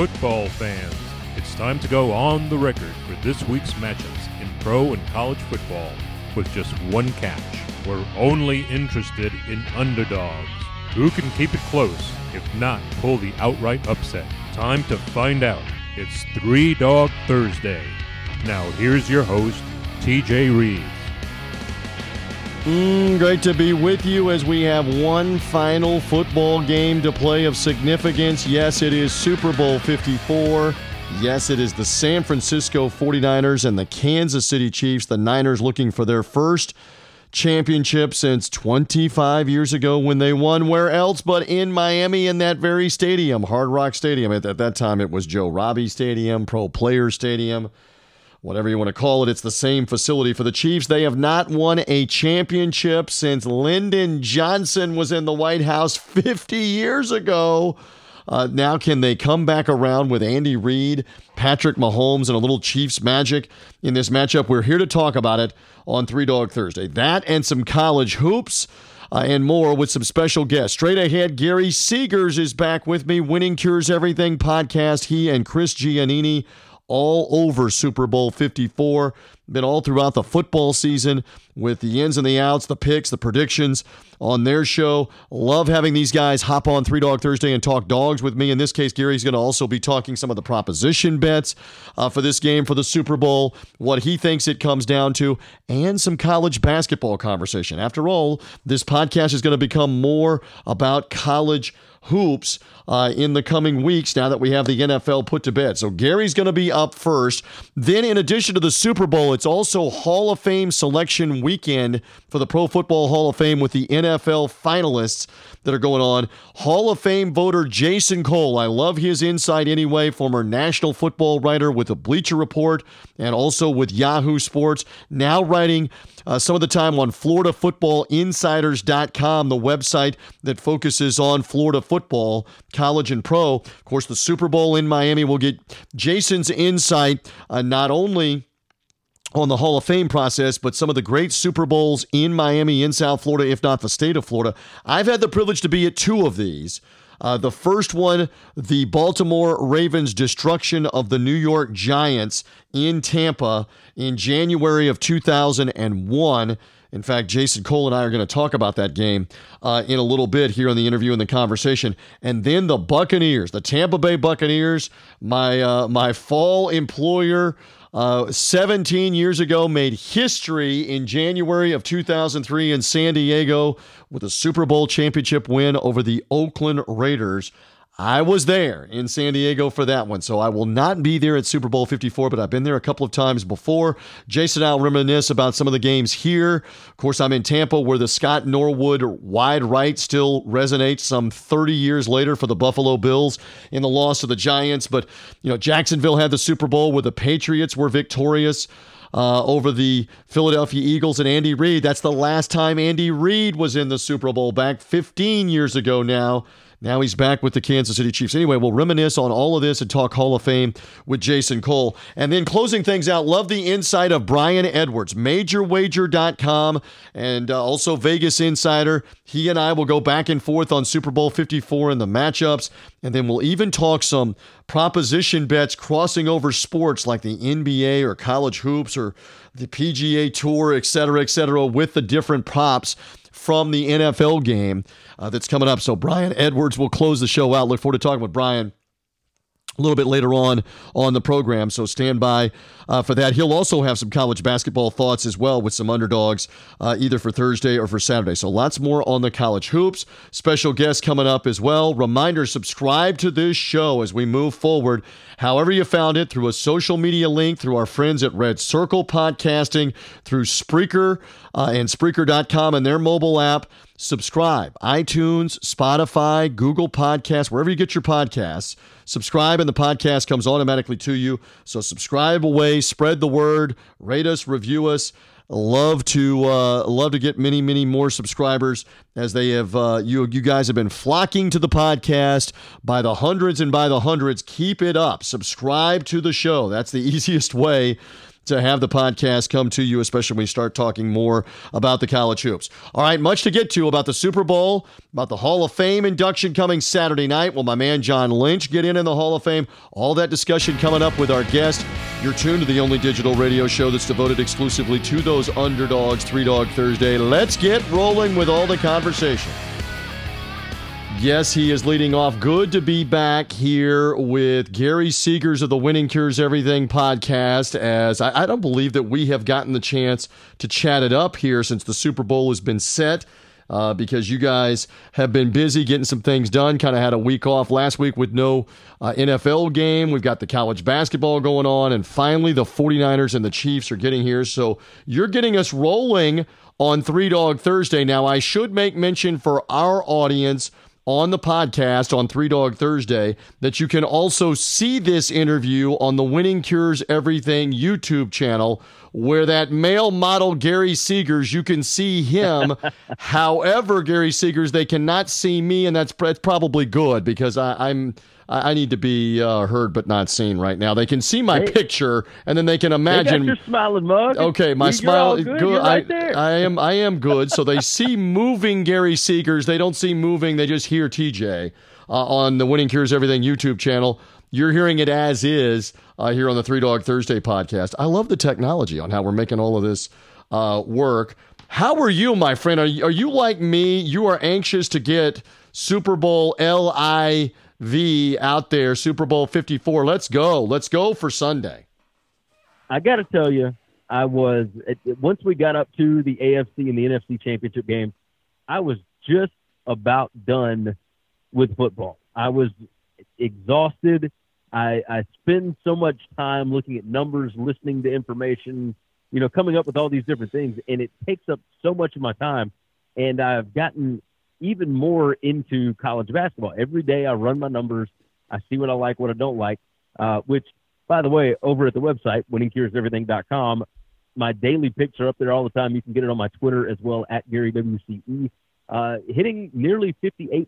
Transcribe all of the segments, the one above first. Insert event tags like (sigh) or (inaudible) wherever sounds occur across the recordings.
football fans. It's time to go on the record for this week's matchups in pro and college football with just one catch. We're only interested in underdogs. Who can keep it close, if not pull the outright upset? Time to find out. It's Three Dog Thursday. Now, here's your host, TJ Reeves. Mm, great to be with you as we have one final football game to play of significance. Yes, it is Super Bowl 54. Yes, it is the San Francisco 49ers and the Kansas City Chiefs. The Niners looking for their first championship since 25 years ago when they won where else but in Miami in that very stadium, Hard Rock Stadium. At, at that time, it was Joe Robbie Stadium, Pro Player Stadium whatever you want to call it. It's the same facility for the Chiefs. They have not won a championship since Lyndon Johnson was in the White House 50 years ago. Uh, now, can they come back around with Andy Reid, Patrick Mahomes, and a little Chiefs magic in this matchup? We're here to talk about it on Three Dog Thursday. That and some college hoops. Uh, and more with some special guests. Straight ahead, Gary Seegers is back with me, Winning Cures Everything podcast. He and Chris Giannini all over Super Bowl 54. Been all throughout the football season with the ins and the outs, the picks, the predictions on their show. Love having these guys hop on Three Dog Thursday and talk dogs with me. In this case, Gary's going to also be talking some of the proposition bets uh, for this game for the Super Bowl, what he thinks it comes down to, and some college basketball conversation. After all, this podcast is going to become more about college hoops uh, in the coming weeks now that we have the NFL put to bed. So Gary's going to be up first. Then, in addition to the Super Bowl, it's also Hall of Fame selection weekend for the Pro Football Hall of Fame with the NFL finalists that are going on. Hall of Fame voter Jason Cole. I love his insight anyway, former national football writer with the Bleacher Report and also with Yahoo Sports. Now writing uh, some of the time on FloridaFootballInsiders.com, the website that focuses on Florida football, college and pro. Of course, the Super Bowl in Miami will get Jason's insight uh, not only on the Hall of Fame process, but some of the great Super Bowls in Miami, in South Florida, if not the state of Florida. I've had the privilege to be at two of these. Uh, the first one, the Baltimore Ravens destruction of the New York Giants in Tampa in January of 2001. In fact, Jason Cole and I are going to talk about that game uh, in a little bit here in the interview and the conversation. And then the Buccaneers, the Tampa Bay Buccaneers, my uh, my fall employer. Uh, 17 years ago, made history in January of 2003 in San Diego with a Super Bowl championship win over the Oakland Raiders. I was there in San Diego for that one, so I will not be there at Super Bowl 54, but I've been there a couple of times before. Jason, I'll reminisce about some of the games here. Of course, I'm in Tampa where the Scott Norwood wide right still resonates some 30 years later for the Buffalo Bills in the loss to the Giants. But, you know, Jacksonville had the Super Bowl where the Patriots were victorious. Uh, over the Philadelphia Eagles and Andy Reid. That's the last time Andy Reid was in the Super Bowl back 15 years ago now. Now he's back with the Kansas City Chiefs. Anyway, we'll reminisce on all of this and talk Hall of Fame with Jason Cole. And then closing things out, love the insight of Brian Edwards, majorwager.com, and uh, also Vegas Insider. He and I will go back and forth on Super Bowl 54 and the matchups. And then we'll even talk some proposition bets crossing over sports like the NBA or college hoops or the PGA Tour, et cetera, et cetera, with the different props from the NFL game uh, that's coming up. So Brian Edwards will close the show out. Look forward to talking with Brian a little bit later on on the program. So stand by uh, for that. He'll also have some college basketball thoughts as well with some underdogs, uh, either for Thursday or for Saturday. So lots more on the college hoops. Special guests coming up as well. Reminder subscribe to this show as we move forward. However, you found it through a social media link, through our friends at Red Circle Podcasting, through Spreaker uh, and Spreaker.com and their mobile app subscribe. iTunes, Spotify, Google Podcasts, wherever you get your podcasts. Subscribe and the podcast comes automatically to you. So subscribe away, spread the word, rate us, review us. Love to uh, love to get many many more subscribers as they have uh, you you guys have been flocking to the podcast by the hundreds and by the hundreds. Keep it up. Subscribe to the show. That's the (laughs) easiest way to have the podcast come to you, especially when we start talking more about the college hoops. All right, much to get to about the Super Bowl, about the Hall of Fame induction coming Saturday night. Will my man John Lynch get in in the Hall of Fame? All that discussion coming up with our guest. You're tuned to the only digital radio show that's devoted exclusively to those underdogs, Three Dog Thursday. Let's get rolling with all the conversation. Yes, he is leading off. Good to be back here with Gary Seegers of the Winning Cures Everything podcast. As I, I, don't believe that we have gotten the chance to chat it up here since the Super Bowl has been set. Uh, because you guys have been busy getting some things done. Kind of had a week off last week with no uh, NFL game. We've got the college basketball going on. And finally, the 49ers and the Chiefs are getting here. So you're getting us rolling on Three Dog Thursday. Now, I should make mention for our audience on the podcast on Three Dog Thursday that you can also see this interview on the Winning Cures Everything YouTube channel, where that male model Gary Seegers, you can see him. (laughs) However, Gary Seegers, they cannot see me, and that's, that's probably good because I, I'm I, need to be uh, heard but not seen right now. They can see my hey, picture and then they can imagine. They your smiling mug. Okay, my smile. Good. good. Right I, I, am. I am good. So they see (laughs) moving Gary Seegers. They don't see moving. They just hear TJ uh, on the Winning Cures Everything YouTube channel. You're hearing it as is uh, here on the Three Dog Thursday podcast. I love the technology on how we're making all of this uh, work. How are you, my friend? Are you, are you like me? You are anxious to get Super Bowl L I V out there, Super Bowl 54. Let's go. Let's go for Sunday. I got to tell you, I was, once we got up to the AFC and the NFC championship game, I was just about done with football. I was exhausted. I, I spend so much time looking at numbers, listening to information, you know, coming up with all these different things, and it takes up so much of my time. And I've gotten even more into college basketball. Every day I run my numbers. I see what I like, what I don't like, uh, which, by the way, over at the website, winningcureseverything.com, my daily picks are up there all the time. You can get it on my Twitter as well, at Gary WCE. Uh, hitting nearly 58%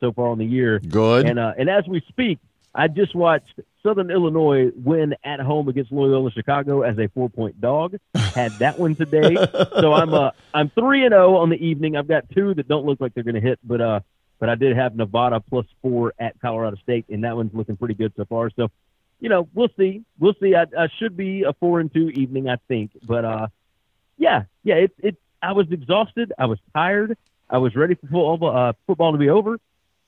so far on the year. Good. And, uh, and as we speak, I just watched Southern Illinois win at home against Loyola Chicago as a four point dog. Had that one today, (laughs) so I'm uh I'm three and zero oh on the evening. I've got two that don't look like they're going to hit, but uh but I did have Nevada plus four at Colorado State, and that one's looking pretty good so far. So, you know, we'll see, we'll see. I, I should be a four and two evening, I think, but uh, yeah, yeah. It it I was exhausted. I was tired. I was ready for football uh, football to be over,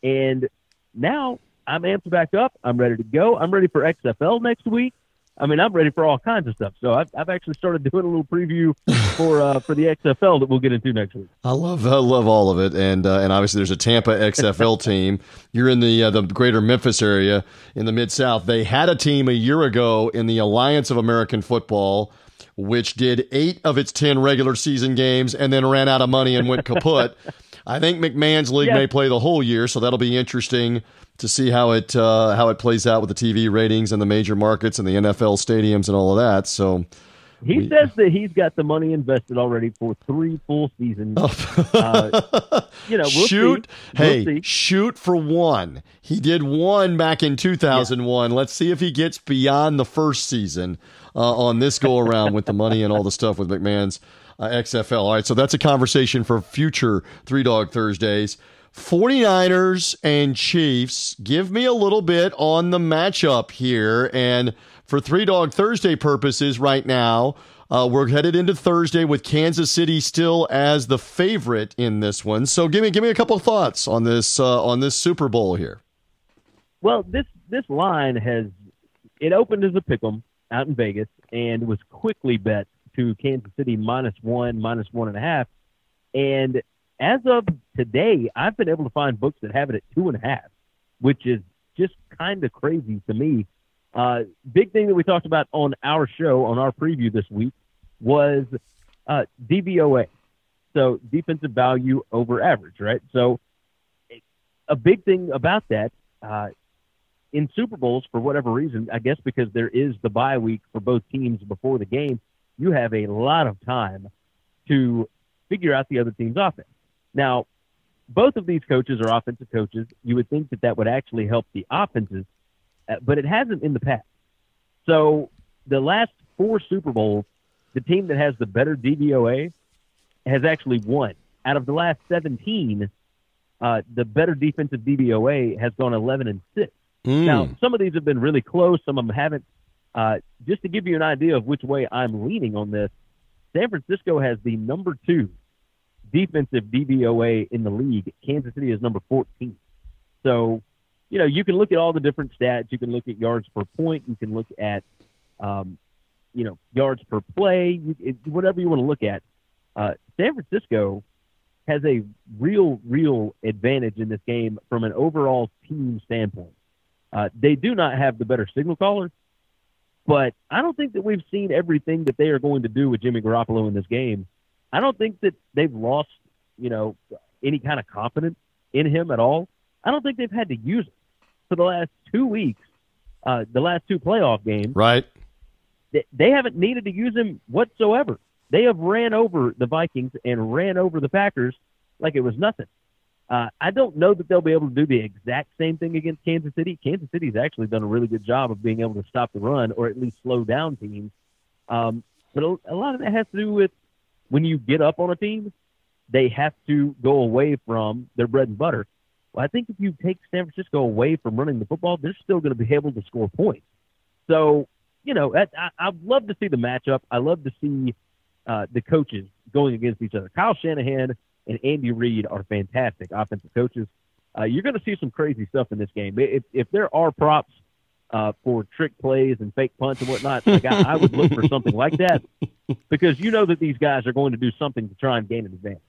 and now I'm amped back up. I'm ready to go. I'm ready for XFL next week. I mean, I'm ready for all kinds of stuff. So I've, I've actually started doing a little preview (laughs) for uh, for the XFL that we'll get into next week. I love I love all of it, and uh, and obviously there's a Tampa XFL (laughs) team. You're in the uh, the greater Memphis area in the mid South. They had a team a year ago in the Alliance of American Football, which did eight of its ten regular season games and then ran out of money and went (laughs) kaput. I think McMahon's league may play the whole year, so that'll be interesting to see how it uh, how it plays out with the TV ratings and the major markets and the NFL stadiums and all of that. So he we, says that he's got the money invested already for three full seasons. Oh. uh, you know, we'll shoot. We'll hey, see. shoot for one. He did one back in 2001. Yeah. Let's see if he gets beyond the first season uh, on this go around with the money and all the stuff with McMahon's uh, XFL. All right, so that's a conversation for future Three Dog Thursdays. 49ers and Chiefs. Give me a little bit on the matchup here. And for Three Dog Thursday purposes, right now, uh, we're headed into Thursday with Kansas City still as the favorite in this one. So give me give me a couple thoughts on this uh, on this Super Bowl here. Well, this this line has it opened as a pick'em out in Vegas and was quickly bet to Kansas City minus one, minus one and a half, and as of today, I've been able to find books that have it at two and a half, which is just kind of crazy to me. Uh, big thing that we talked about on our show, on our preview this week, was uh, DVOA. So defensive value over average, right? So a big thing about that uh, in Super Bowls, for whatever reason, I guess because there is the bye week for both teams before the game, you have a lot of time to figure out the other team's offense. Now, both of these coaches are offensive coaches. You would think that that would actually help the offenses, uh, but it hasn't in the past. So the last four Super Bowls, the team that has the better DVOA has actually won. Out of the last 17, uh, the better defensive DVOA has gone 11 and 6. Mm. Now, some of these have been really close, some of them haven't. Uh, just to give you an idea of which way I'm leaning on this, San Francisco has the number two defensive DVOA in the league. Kansas City is number 14. So, you know, you can look at all the different stats. You can look at yards per point. You can look at, um, you know, yards per play. You, it, whatever you want to look at. Uh, San Francisco has a real, real advantage in this game from an overall team standpoint. Uh, they do not have the better signal caller, but I don't think that we've seen everything that they are going to do with Jimmy Garoppolo in this game. I don't think that they've lost, you know, any kind of confidence in him at all. I don't think they've had to use it for the last two weeks, uh, the last two playoff games. Right. They, they haven't needed to use him whatsoever. They have ran over the Vikings and ran over the Packers like it was nothing. Uh, I don't know that they'll be able to do the exact same thing against Kansas City. Kansas City's actually done a really good job of being able to stop the run or at least slow down teams. Um, but a, a lot of that has to do with when you get up on a team, they have to go away from their bread and butter. Well, I think if you take San Francisco away from running the football, they're still going to be able to score points. So, you know, I, I'd love to see the matchup. I love to see uh, the coaches going against each other. Kyle Shanahan and Andy Reid are fantastic offensive coaches. Uh, you're going to see some crazy stuff in this game. If, if there are props uh, for trick plays and fake punts and whatnot, like I, I would look for something like that (laughs) because you know that these guys are going to do something to try and gain an advantage.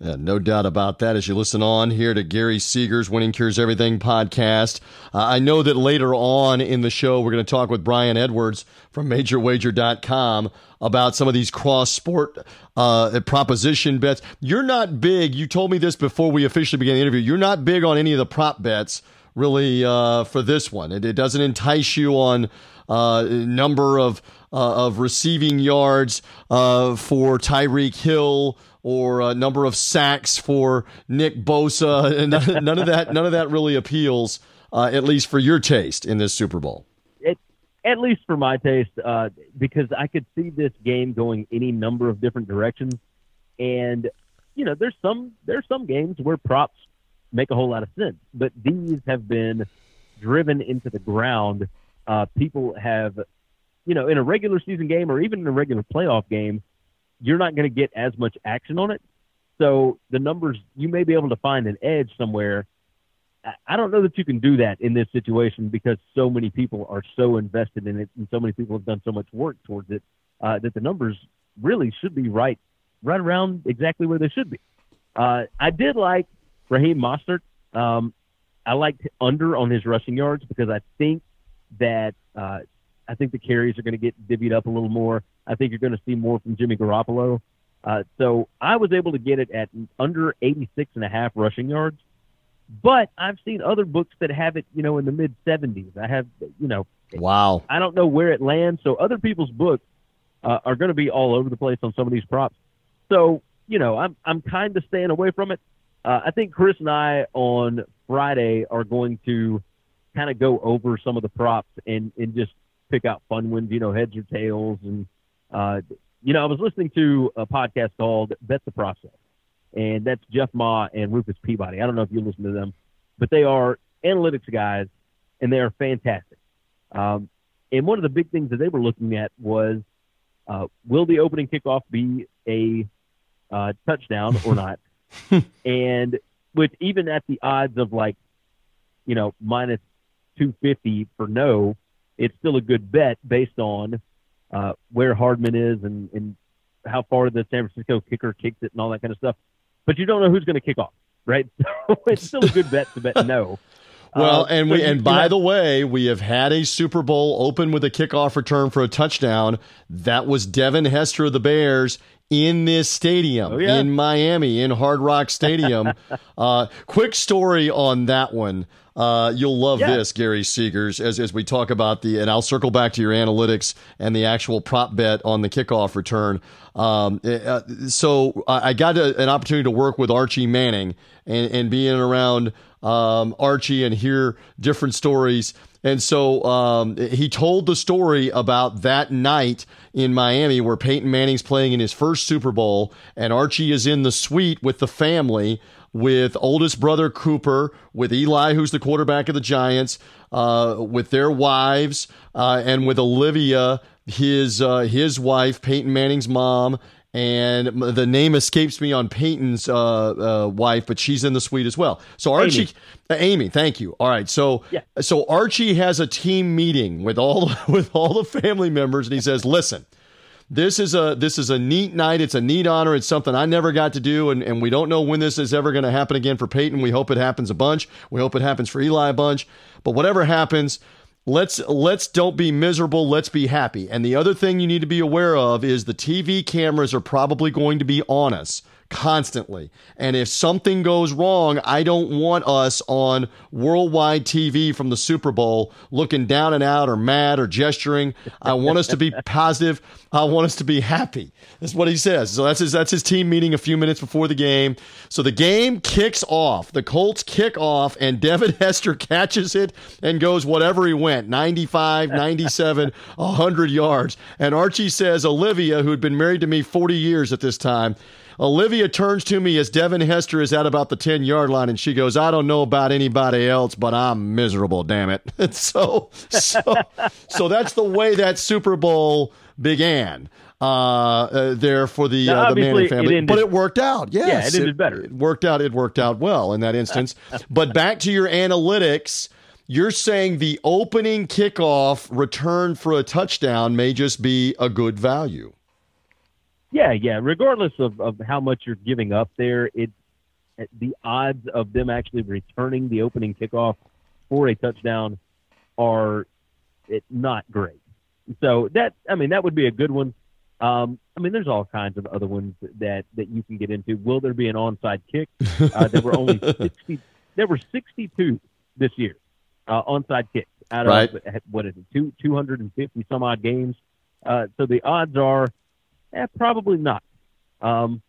Yeah, no doubt about that. As you listen on here to Gary Seeger's Winning Cures Everything podcast, uh, I know that later on in the show, we're going to talk with Brian Edwards from MajorWager.com about some of these cross sport uh, proposition bets. You're not big. You told me this before we officially began the interview. You're not big on any of the prop bets really uh, for this one. It, it, doesn't entice you on uh, number of uh, of receiving yards uh, for Tyreek Hill or a number of sacks for Nick Bosa. (laughs) None, none of that. None of that really appeals, uh, at least for your taste in this Super Bowl. It, at least for my taste, uh, because I could see this game going any number of different directions, and you know, there's some there's some games where props make a whole lot of sense, but these have been driven into the ground. Uh, people have, you know, in a regular season game or even in a regular playoff game, you're not going to get as much action on it. So the numbers, you may be able to find an edge somewhere. I don't know that you can do that in this situation because so many people are so invested in it and so many people have done so much work towards it uh, that the numbers really should be right, right around exactly where they should be. Uh, I did like Raheem Mostert. Um, I liked under on his rushing yards because I think that uh, I think the carries are going to get divvied up a little more. I think you're going to see more from Jimmy Garoppolo. Uh, so I was able to get it at under 86 and a half rushing yards. But I've seen other books that have it, you know, in the mid 70s. I have, you know, wow. I don't know where it lands. So other people's books uh, are going to be all over the place on some of these props. So you know, I'm I'm kind of staying away from it. Uh, I think Chris and I on Friday are going to kind of go over some of the props and and just pick out fun ones, you know, heads or tails, and uh, you know, I was listening to a podcast called Bet the Process, and that's Jeff Ma and Rufus Peabody. I don't know if you listen to them, but they are analytics guys, and they are fantastic. Um, and one of the big things that they were looking at was, uh, will the opening kickoff be a uh, touchdown or (laughs) not? (laughs) and with even at the odds of like, you know, minus 250 for no, it's still a good bet based on uh, where Hardman is and, and how far the San Francisco kicker kicks it and all that kind of stuff. But you don't know who's going to kick off, right? (laughs) So it's still a good bet to bet no. (laughs) Well, Uh, and we and by have- the way, we have had a Super Bowl open with a kickoff return for a touchdown. That was Devin Hester of the Bears in this stadium Oh, yeah. in Miami in Hard Rock Stadium. (laughs) uh, quick story on that one. Uh, you'll love Yeah. this, Gary Seegers, as, as we talk about the, and I'll circle back to your analytics and the actual prop bet on the kickoff return. Um, uh, so I I got a, an opportunity to work with Archie Manning and, and being around um, Archie and hear different stories. And so um, he told the story about that night in Miami where Peyton Manning's playing in his first Super Bowl, and Archie is in the suite with the family with oldest brother Cooper, with Eli, who's the quarterback of the Giants, uh, with their wives, uh, and with Olivia, his uh, his wife, Peyton Manning's mom. And the name escapes me on Peyton's uh, uh, wife, but she's in the suite as well. So Archie, uh, Amy, thank you. All right, so Yeah. so Archie has a team meeting with all (laughs) with all the family members, and he says, "Listen, this is a this is a neat night. It's a neat honor. It's something I never got to do, and, and we don't know when this is ever going to happen again for Peyton. We hope it happens a bunch. We hope it happens for Eli a bunch. But whatever happens, let's let's don't be miserable. Let's be happy. And the other thing you need to be aware of is the TV cameras are probably going to be on us constantly. And if something goes wrong, I don't want us on worldwide TV from the Super Bowl looking down and out or mad or gesturing. I want us to be (laughs) positive. I want us to be happy. That's what he says. So that's his that's his team meeting a few minutes before the game. So the game kicks off. The Colts kick off and Devin (laughs) Hester catches it and goes whatever he went, 95, 97, 100 yards. And Archie says Olivia, who had been married to me 40 years at this time, Olivia turns to me as Devin Hester is at about the 10 yard line and she goes, I don't know about anybody else, but I'm miserable, damn it. (laughs) And so, so, so that's the way that Super Bowl began. Uh, uh, there for the Now, uh, the Manning it family, ended- but it worked out. Yes, it ended better. It worked out. It worked out well in that instance. (laughs) but back to your analytics, you're saying the opening kickoff return for a touchdown may just be a good value. Yeah, yeah. Regardless of, of how much you're giving up there, it the odds of them actually returning the opening kickoff for a touchdown are it, not great. So that I mean that would be a good one. Um, I mean, there's all kinds of other ones that that you can get into. Will there be an onside kick? (laughs) Uh, there were only 60. There were 62 this year uh, onside kicks out of Right. what is it? Two 250 some odd games. Uh, so the odds are Eh, probably not. Um,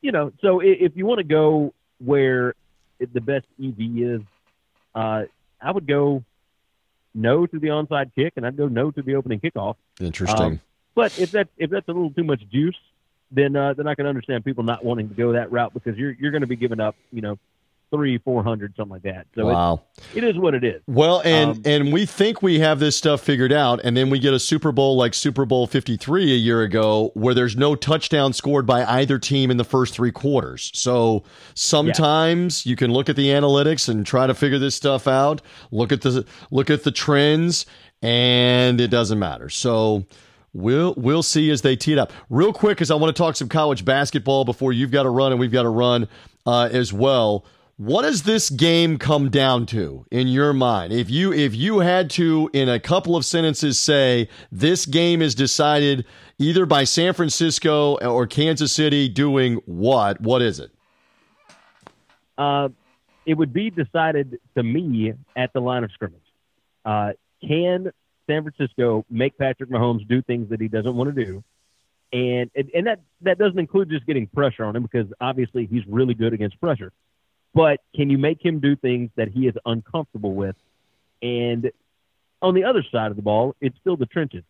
you know, so if, if you want to go where the best EV is, uh, I would go no to the onside kick, and I'd go no to the opening kickoff. Interesting. Um, But if that if that's a little too much juice, then uh, then I can understand people not wanting to go that route because you're you're going to be giving up, you know, three, four hundred, something like that. So wow. it, it is what it is. Well, and Um, and we think we have this stuff figured out, and then we get a Super Bowl like Super Bowl Fifty Three a year ago, where there's no touchdown scored by either team in the first three quarters. So sometimes you can look at the analytics and try to figure this stuff out. Look at the look at the trends, and it doesn't matter. So. We'll we'll see as they tee it up. Real quick, because I want to talk some college basketball before you've got to run and we've got to run uh, as well. What does this game come down to in your mind? If you if you had to in a couple of sentences say this game is decided either by San Francisco or Kansas City doing what, what is it? Uh, it would be decided to me at the line of scrimmage. Uh, can San Francisco make Patrick Mahomes do things that he doesn't want to do? And, and and that that doesn't include just getting pressure on him because obviously he's really good against pressure. But can you make him do things that he is uncomfortable with? And on the other side of the ball, it's still the trenches.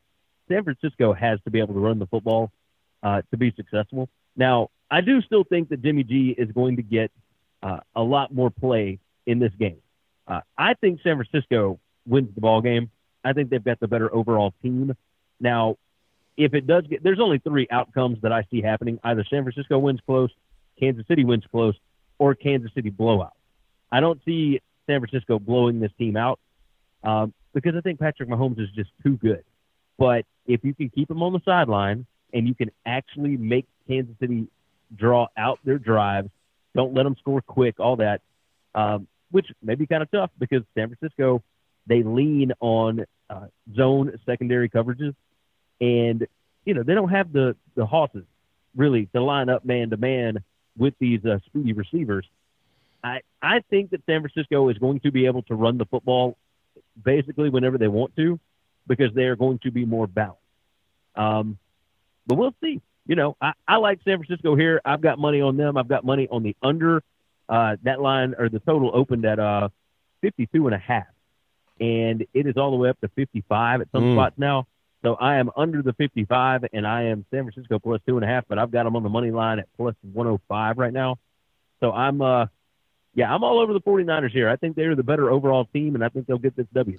San Francisco has to be able to run the football uh, to be successful. Now, I do still think that Jimmy G is going to get uh, a lot more play in this game. Uh, I think San Francisco wins the ball game. I think they've got the better overall team. Now, if it does get, there's only three outcomes that I see happening: either San Francisco wins close, Kansas City wins close, or Kansas City blowout. I don't see San Francisco blowing this team out um, because I think Patrick Mahomes is just too good. But if you can keep him on the sideline and you can actually make Kansas City draw out their drives, don't let them score quick, all that, um, which may be kind of tough because San Francisco they lean on uh, zone secondary coverages, and you know they don't have the the horses really to line up man to man with these uh, speedy receivers. I I think that San Francisco is going to be able to run the football basically whenever they want to, because they are going to be more balanced. Um, but we'll see. You know, I, I like San Francisco here. I've got money on them. I've got money on the under. Uh, that line or the total opened at uh, 52 and a half, and it is all the way up to 55 at some Mm. spots now. So I am under the 55, and I am San Francisco plus two and a half, but I've got them on the money line at plus 105 right now. So I'm, uh, yeah, I'm all over the 49ers here. I think they're the better overall team, and I think they'll get this W.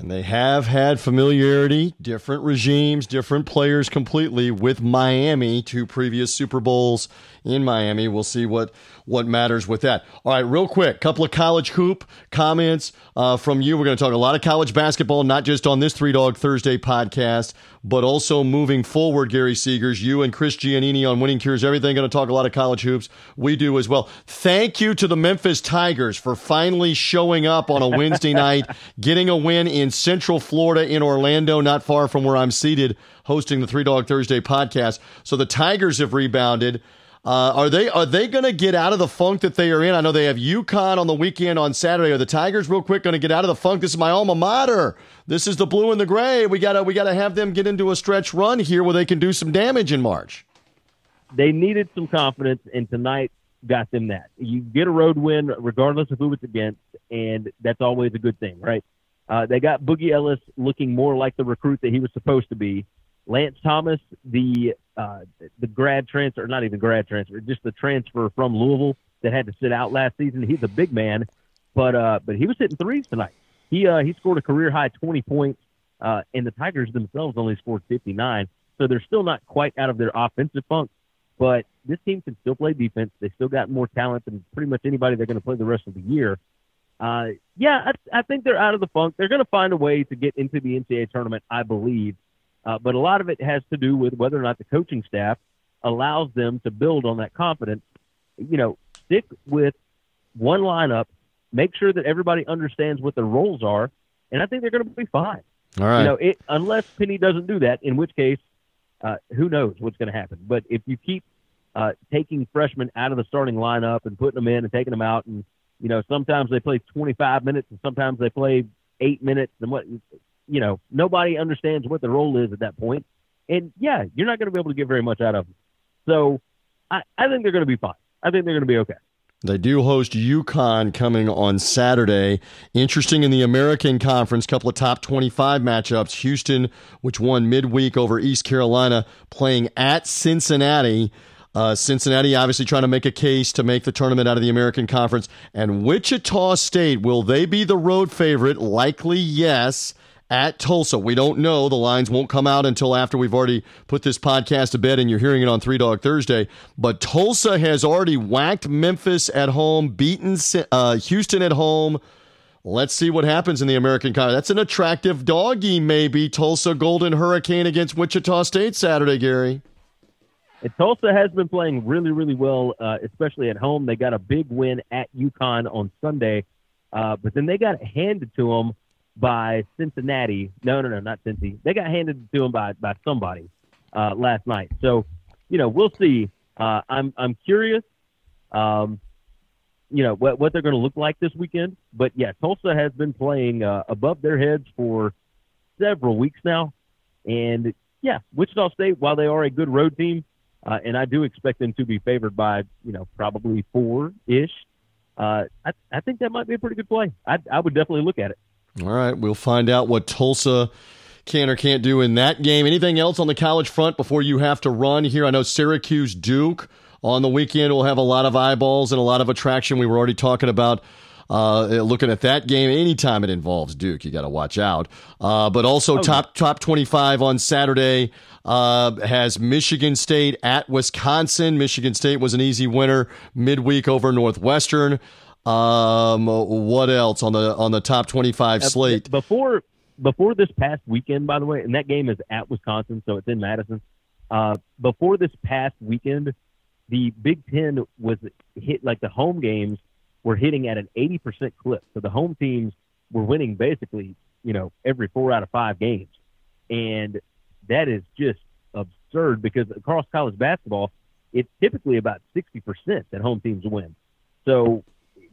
And they have had familiarity, different regimes, different players completely with Miami, two previous Super Bowls in Miami. We'll see what, what matters with that. All right, real quick, couple of college hoop comments uh, from you. We're going to talk a lot of college basketball, not just on this Three Dog Thursday podcast, but also moving forward, Gary Seegers. You and Chris Giannini on Winning Cures Everything going to talk a lot of college hoops. We do as well. Thank you to the Memphis Tigers for finally showing up on a Wednesday (laughs) night, getting a win in Central Florida in Orlando, not far from where I'm seated, hosting the Three Dog Thursday podcast. So the Tigers have rebounded. Uh, are they are they going to get out of the funk that they are in? I know they have UConn on the weekend on Saturday. Are the Tigers real quick going to get out of the funk? This is my alma mater. This is the blue and the gray. We gotta we gotta have them get into a stretch run here where they can do some damage in March. They needed some confidence, and tonight got them that. You get a road win regardless of who it's against, and that's always a good thing, right? Uh, they got Boogie Ellis looking more like the recruit that he was supposed to be. Lance Thomas, the uh, the grad transfer, not even grad transfer, just the transfer from Louisville that had to sit out last season. He's a big man, but uh, but he was hitting threes tonight. He uh, he scored a career high 20 points, uh, and the Tigers themselves only scored 59. So they're still not quite out of their offensive funk, but this team can still play defense. They still got more talent than pretty much anybody they're going to play the rest of the year. Uh, yeah, I, I think they're out of the funk. They're going to find a way to get into the NCAA tournament, I believe. Uh, but a lot of it has to do with whether or not the coaching staff allows them to build on that confidence. You know, stick with one lineup, make sure that everybody understands what their roles are, and I think they're going to be fine. All right. You know, it, unless Penny doesn't do that, in which case, uh, who knows what's going to happen. But if you keep uh, taking freshmen out of the starting lineup and putting them in and taking them out, and you know, sometimes they play 25 minutes and sometimes they play eight minutes, and what you know, nobody understands what the role is at that point. And yeah, you're not going to be able to get very much out of them. So I, I think they're going to be fine. I think they're going to be okay. They do host UConn coming on Saturday. Interesting in the American Conference, couple of top 25 matchups. Houston, which won midweek over East Carolina, playing at Cincinnati. Uh, Cincinnati obviously trying to make a case to make the tournament out of the American Conference. And Wichita State, will they be the road favorite? Likely yes. At Tulsa. We don't know. The lines won't come out until after we've already put this podcast to bed and you're hearing it on Three Dog Thursday. But Tulsa has already whacked Memphis at home, beaten uh, Houston at home. Let's see what happens in the American Conference. That's an attractive doggy, maybe. Tulsa Golden Hurricane against Wichita State Saturday, Gary. And Tulsa has been playing really, really well, uh, especially at home. They got a big win at UConn on Sunday, uh, but then they got handed to them by Cincinnati. No, no, no, not Cincy. They got handed to them by by somebody uh, last night. So, you know, we'll see. Uh, I'm I'm curious. Um, you know what what they're going to look like this weekend. But yeah, Tulsa has been playing uh, above their heads for several weeks now, and yeah, Wichita State, while they are a good road team, uh, and I do expect them to be favored by you know probably four ish. Uh, I, I think that might be a pretty good play. I, I would definitely look at it. All right, we'll find out what Tulsa can or can't do in that game. Anything else on the college front before you have to run here? I know Syracuse Duke on the weekend will have a lot of eyeballs and a lot of attraction. We were already talking about uh, looking at that game. Anytime it involves Duke, you got to watch out. Uh, but also Oh, top top twenty five on Saturday uh, has Michigan State at Wisconsin. Michigan State was an easy winner midweek over Northwestern. Um, what else on the on the top twenty five Uh, slate? before before this past weekend, by the way, and that game is at Wisconsin, so it's in Madison. Uh, before this past weekend, the Big Ten was hit like the home games were hitting at an eighty percent clip. So the home teams were winning basically, you know, every four out of five games, and that is just absurd because across college basketball, it's typically about sixty percent that home teams win. So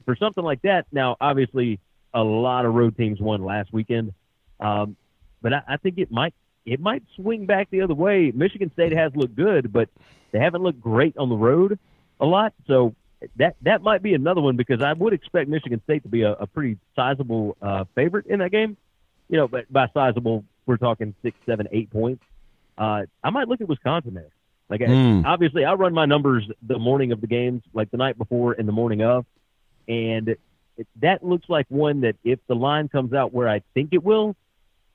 for something like that, now obviously a lot of road teams won last weekend, um, but I, I think it might it might swing back the other way. Michigan State has looked good, but they haven't looked great on the road a lot. So that that might be another one because I would expect Michigan State to be a, a pretty sizable uh, favorite in that game. You know, but by sizable, we're talking six, seven, eight points. Uh, I might look at Wisconsin there. Like, mm. obviously, I run my numbers the morning of the games, like the night before and the morning of, and it, that looks like one that if the line comes out where I think it will,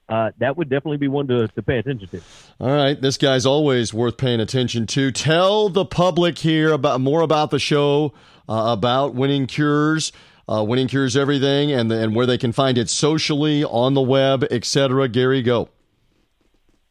uh, that would definitely be one to, to pay attention to. All right, this guy's always worth paying attention to. Tell the public here about more about the show, uh, about winning cures. Uh, winning cures everything, and and where they can find it socially on the web, etc. Gary, go.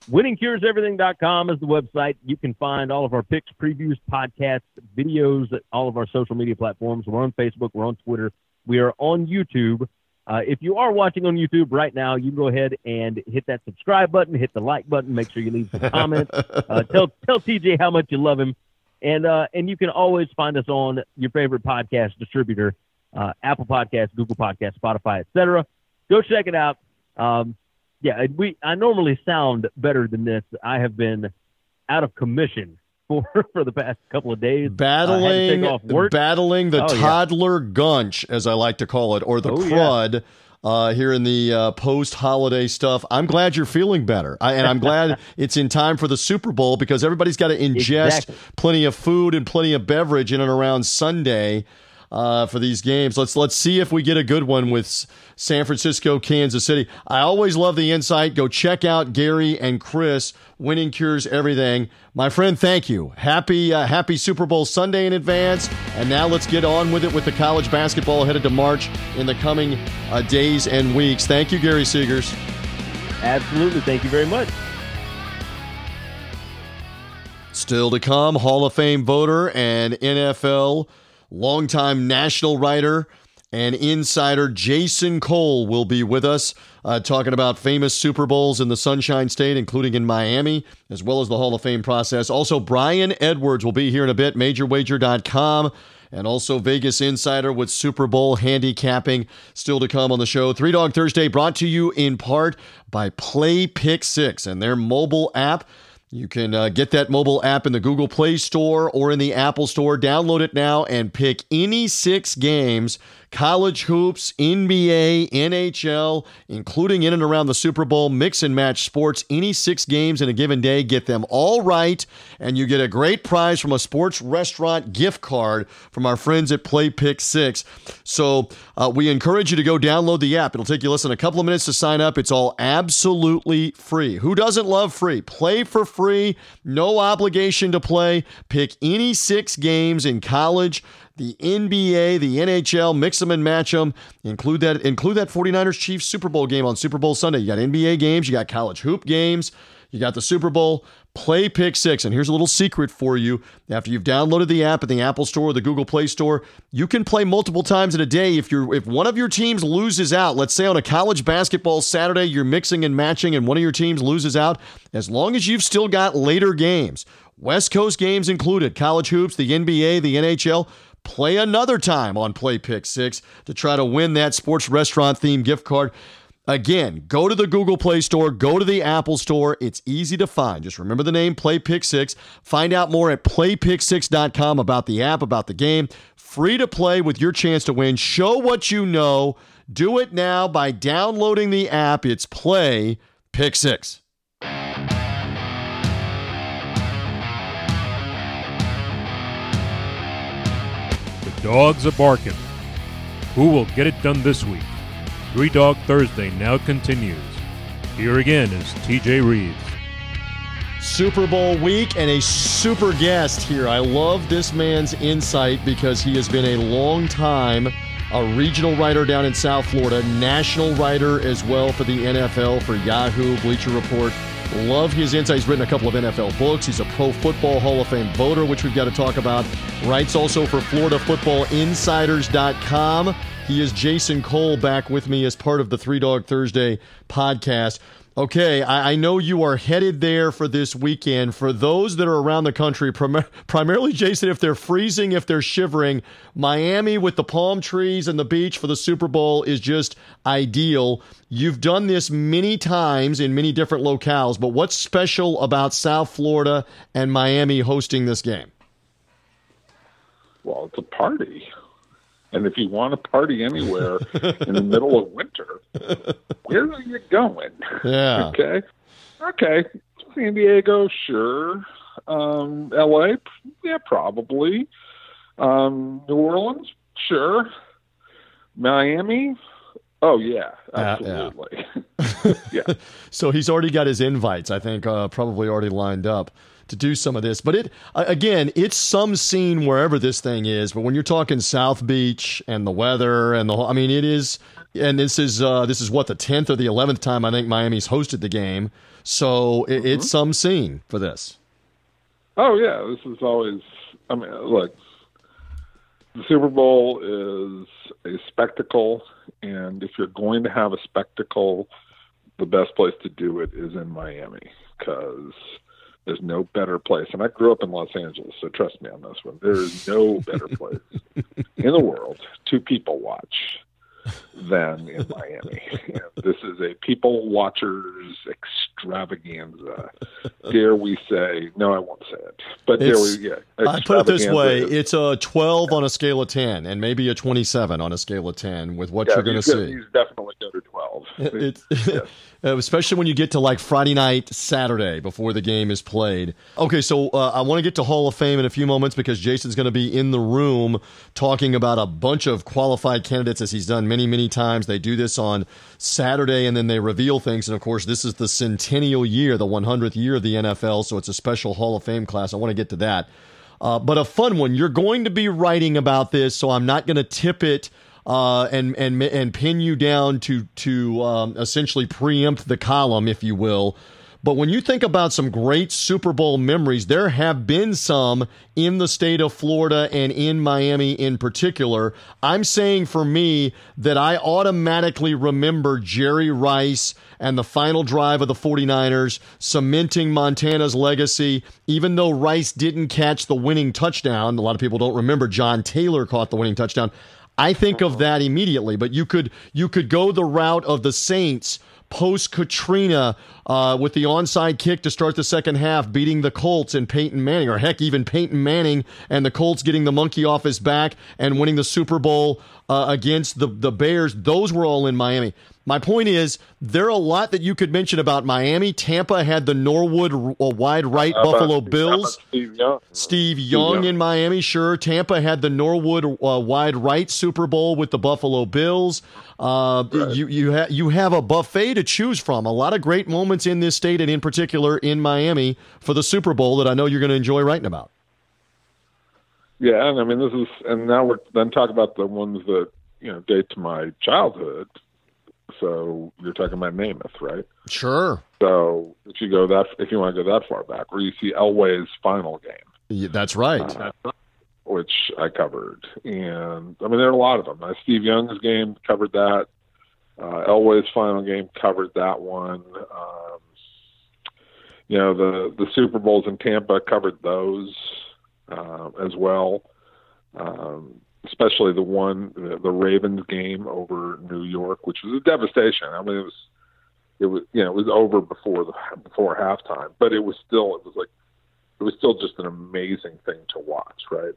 WinningCuresEverything.com is the website. You can find all of our picks, previews, podcasts, videos, all of our social media platforms. We're on Facebook, we're on Twitter, we are on YouTube. Uh, if you are watching on YouTube right now, you can go ahead and hit that subscribe button, hit the like button, make sure you leave some comments. (laughs) Uh, tell tell TJ how much you love him, and uh, and you can always find us on your favorite podcast distributor, uh, Apple Podcasts, Google Podcasts, Spotify, etc. Go check it out. Um, yeah, we I normally sound better than this. I have been out of commission for (laughs) for the past couple of days. Battling battling the oh, toddler yeah. gunch, as I like to call it, or the oh, crud. Yeah. Uh, here in the uh, post holiday stuff. I'm glad you're feeling better. I, and I'm glad (laughs) it's in time for the Super Bowl because everybody's got to ingest exactly. plenty of food and plenty of beverage in and around Sunday uh, for these games. Let's let's see if we get a good one with San Francisco, Kansas City. I always love the insight. Go check out Gary and Chris. Winning cures everything. My friend, thank you. Happy uh, happy Super Bowl Sunday in advance. And now let's get on with it with the college basketball headed to March in the coming uh, days and weeks. Thank you, Gary Seegers. Absolutely. Thank you very much. Still to come, Hall of Fame voter and NFL longtime national writer and insider Jason Cole will be with us uh, talking about famous Super Bowls in the Sunshine State, including in Miami, as well as the Hall of Fame process. Also, Brian Edwards will be here in a bit, majorwager.com, and also Vegas Insider with Super Bowl handicapping still to come on the show. Three Dog Thursday brought to you in part by Play Pick Six and their mobile app. You can uh, get that mobile app in the Google Play Store or in the Apple Store. Download it now and pick any six games college hoops, NBA, NHL, including in and around the Super Bowl, mix and match sports, any six games in a given day. Get them all right, and you get a great prize from a sports restaurant gift card from our friends at Play Pick Six. So uh, we encourage you to go download the app. It'll take you less than a couple of minutes to sign up. It's all absolutely free. Who doesn't love free? Play for free, no obligation to play. Pick any six games in college the NBA, the NHL, mix them and match them. Include that include that 49ers Chiefs Super Bowl game on Super Bowl Sunday. You got NBA games, you got college hoop games, you got the Super Bowl. Play Pick Six. And here's a little secret for you. After you've downloaded the app at the Apple Store or the Google Play Store, you can play multiple times in a day. If you're if one of your teams loses out, let's say on a college basketball Saturday, you're mixing and matching, and one of your teams loses out, as long as you've still got later games, West Coast games included, college hoops, the NBA, the NHL play another time on Play Pick 6 to try to win that sports restaurant theme gift card. Again, go to the Google Play Store, go to the Apple Store. It's easy to find. Just remember the name Play Pick 6. Find out more at playpick6.com about the app, about the game. Free to play with your chance to win. Show what you know. Do it now by downloading the app. It's Play Pick 6. Dogs are barking. Who will get it done this week? Three Dog Thursday now continues. Here again is TJ Reeves. Super Bowl week and a super guest here. I love this man's insight because he has been a long time a regional writer down in South Florida, national writer as well for the NFL for Yahoo, Bleacher Report, Love his insight. He's written a couple of NFL books. He's a Pro Football Hall of Fame voter, which we've got to talk about. Writes also for FloridaFootballInsiders.com. He is Jason Cole back with me as part of the Three Dog Thursday podcast. Okay, I, I, know you are headed there for this weekend. For those that are around the country, prim- (laughs) primarily Jason, if they're freezing, if they're shivering, Miami with the palm trees and the beach for the Super Bowl is just ideal. You've done this many times in many different locales, but what's special about South Florida and Miami hosting this game? Well, it's a party. And if you want to party anywhere in the middle of winter, where are you going? Yeah. (laughs) okay. Okay. San Diego, sure. Um, LA, yeah, probably. Um, New Orleans, sure. Miami, oh yeah, absolutely. Yeah. (laughs) (laughs) yeah. so he's already got his invites. I think uh, probably already lined up to do some of this. But it again, it's some scene wherever this thing is. But when you're talking South Beach and the weather and the whole, I mean, it is. And this is uh, this is what the tenth or the eleventh time I think Miami's hosted the game. So it, mm-hmm. it's some scene for this. Oh yeah, this is always. I mean, look, the Super Bowl is a spectacle, and if you're going to have a spectacle, the best place to do it is in Miami because there's no better place. And I grew up in Los Angeles, so trust me on this one. There is no better place (laughs) in the world to people watch than in Miami. this is a people watchers extravaganza. Dare we say? No, I won't say it. But it's, dare we? Yeah, I put it this way: is, it's a 12 on a scale of 10, and maybe a 27 on a scale of 10 with what yeah, you're going to see. He's definitely go to 12. It's, yes. (laughs) Uh, especially when you get to like Friday night, Saturday before the game is played. Okay, so uh, I want to get to Hall of Fame in a few moments because Jason's going to be in the room talking about a bunch of qualified candidates as he's done many, many times. They do this on Saturday and then they reveal things. And of course, this is the centennial year, the 100th year of the NFL, so it's a special Hall of Fame class. I want to get to that. Uh, but a fun one. You're going to be writing about this, so I'm not going to tip it uh, and and and pin you down to to um, essentially preempt the column, if you will. But when you think about some great Super Bowl memories, there have been some in the state of Florida and in Miami in particular. I'm saying for me that I automatically remember Jerry Rice and the final drive of the 49ers cementing Montana's legacy. Even though Rice didn't catch the winning touchdown, a lot of people don't remember John Taylor caught the winning touchdown. I think of that immediately, but you could you could go the route of the Saints post Katrina uh, with the onside kick to start the second half, beating the Colts and Peyton Manning, or heck, even Peyton Manning and the Colts getting the monkey off his back and winning the Super Bowl uh, against the the Bears. Those were all in Miami. My point is, there are a lot that you could mention about Miami. Tampa had the Norwood uh, wide right uh, Buffalo Bills. Steve Young. Steve Young, Steve Young in Miami, sure. Tampa had the Norwood uh, wide right Super Bowl with the Buffalo Bills. Uh, right. You you ha- you have a buffet to choose from. A lot of great moments in this state, and in particular in Miami for the Super Bowl that I know you're going to enjoy writing about. Yeah, and I mean this is, and now we're then talk about the ones that you know date to my childhood so you're talking about Namath, right? Sure. So if you go that, if you want to go that far back, where you see Elway's final game. Yeah, that's right. Uh, which I covered, and I mean there are a lot of them. Uh, Steve Young's game covered that. Uh, Elway's final game covered that one. Um, you know the the Super Bowls in Tampa covered those uh, as well. Um, especially the one the, the Ravens game over New York, which was a devastation. I mean, it was it was you know it was over before the before halftime, but it was still it was like it was still just an amazing thing to watch, right?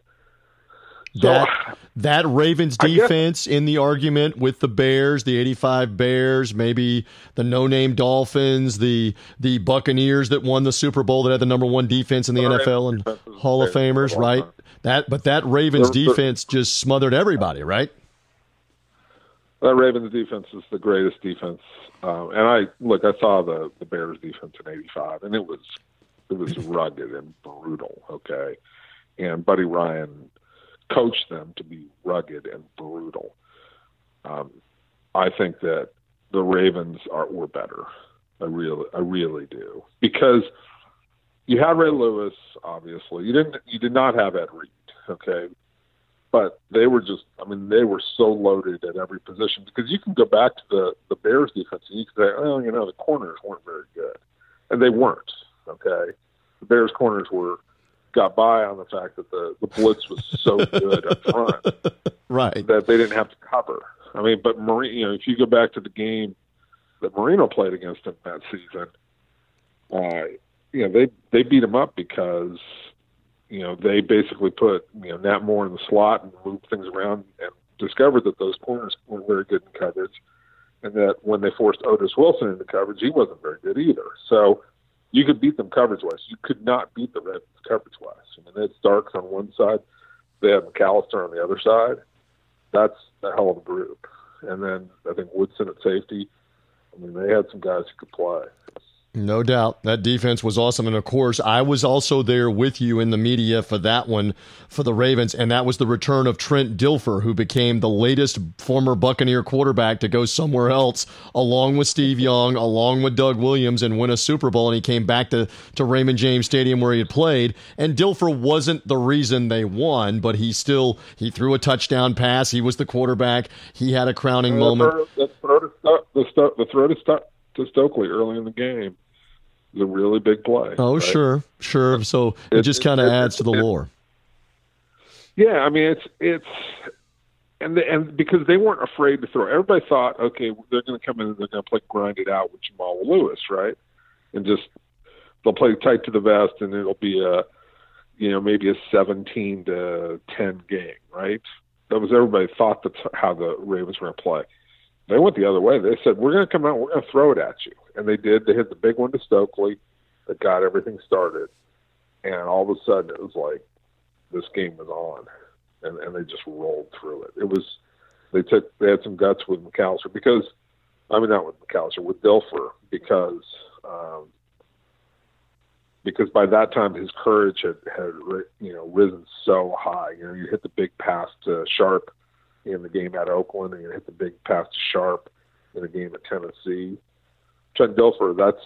That so, that Ravens defense in the argument with the Bears, the 85 Bears, maybe the no-name Dolphins, the the Buccaneers that won the Super Bowl that had the number 1 defense in the NFL and Hall of Famers, right? That but that Ravens defense just smothered everybody, right? That Ravens defense is the greatest defense. Um, and I look, I saw the the Bears defense in '85, and it was it was (laughs) rugged and brutal. Okay, and Buddy Ryan coached them to be rugged and brutal. Um, I think that the Ravens are were better. I really, I really do because you had Ray Lewis, obviously. You didn't. You did not have Ed Reed, okay. But they were just, I mean, they were so loaded at every position because you can go back to the the Bears defense and you can say, oh, you know, the corners weren't very good, and they weren't. Okay, the Bears corners were got by on the fact that the the blitz was so (laughs) good up front, right? That they didn't have to cover. I mean, but Marino, you know, if you go back to the game that Marino played against him that season, uh, you know, they they beat him up because you know they basically put you know Nat Moore in the slot and moved things around and discovered that those corners weren't very good in coverage, and that when they forced Otis Wilson into coverage, he wasn't very good either. So you could beat them coverage wise. You could not beat the Reds coverage wise. I mean, they had Starks on one side, they had McAlister on the other side. That's a hell of a group. And then I think Woodson at safety. I mean, they had some guys who could play. No doubt. That defense was awesome. And of course, I was also there with you in the media for that one for the Ravens. And that was the return of Trent Dilfer, who became the latest former Buccaneer quarterback to go somewhere else, along with Steve Young, along with Doug Williams, and win a Super Bowl. And he came back to, to Raymond James Stadium where he had played. And Dilfer wasn't the reason they won, but he still he threw a touchdown pass. He was the quarterback. He had a crowning moment. The throw to, the, the throw to, to Stokley early in the game is a really big play. Oh, right? sure, sure. So it, it just kind of adds to the lore. Yeah, I mean it's it's and the, and because they weren't afraid to throw. Everybody thought, okay, they're going to come in and they're going to play grind it out with Jamal Lewis, right? And just they'll play tight to the vest, and it'll be a you know maybe a seventeen to ten game, right? That was everybody thought that's how the Ravens were going to play. They went the other way. They said, "We're going to come out. We're going to throw it at you," and they did. They hit the big one to Stokley that got everything started, and all of a sudden it was like this game was on, and and they just rolled through it. It was they took they had some guts with McAlister because I mean not with McAlister with Dilfer because um, because by that time his courage had had you know risen so high. You know, you hit the big pass to Sharpe in the game at Oakland, and you hit the big pass to Sharpe in the game at Tennessee. Trent Dilfer, that's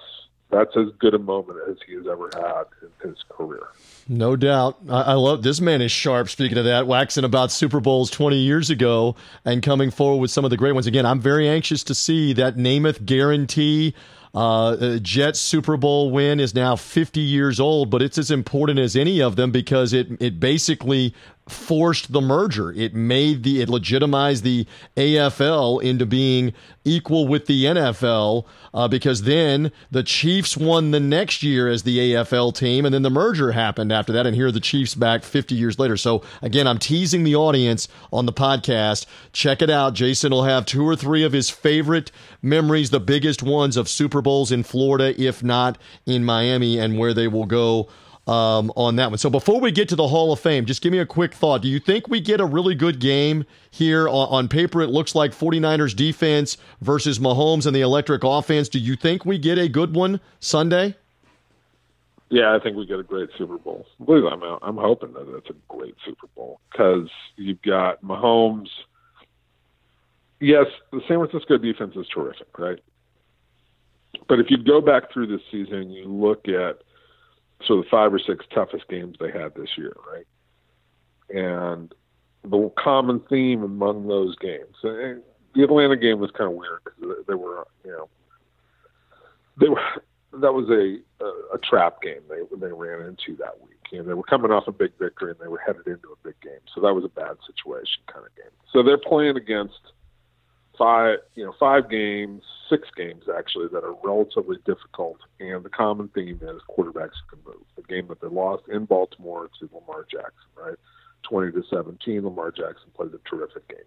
that's as good a moment as he has ever had in his career. No doubt. I, I, love this man is sharp. Speaking of that, waxing about Super Bowls 20 years ago and coming forward with some of the great ones. Again, I'm very anxious to see that Namath guarantee. Uh, Jets Super Bowl win is now 50 years old, but it's as important as any of them because it it basically forced the merger. It made the it legitimized the AFL into being equal with the NFL uh, because then the Chiefs won the next year as the AFL team, and then the merger happened after that. And here are the Chiefs back 50 years later. So again, I'm teasing the audience on the podcast. Check it out. Jason will have two or three of his favorite memories, the biggest ones of Super Bowls in Florida, if not in Miami, and where they will go um, on that one. So before we get to the Hall of Fame, just give me a quick thought. Do you think we get a really good game here? On, on, paper, it looks like 49ers defense versus Mahomes and the electric offense. Do you think we get a good one Sunday? Yeah, I think we get a great Super Bowl. Believe I'm. I'm hoping that it's a great Super Bowl because you've got Mahomes. Yes, the San Francisco defense is terrific, right? But if you go back through this season, you look at so the five or six toughest games they had this year, right? And the common theme among those games, the Atlanta game was kind of weird because they were, you know, they were that was a a, a trap game they they ran into that week. You know, they were coming off a big victory and they were headed into a big game, so that was a bad situation kind of game. So they're playing against five, you know, five games, six games actually that are relatively difficult, and the common theme is quarterbacks can move. The game that they lost in Baltimore to Lamar Jackson, right, twenty to seventeen. Lamar Jackson played a terrific game.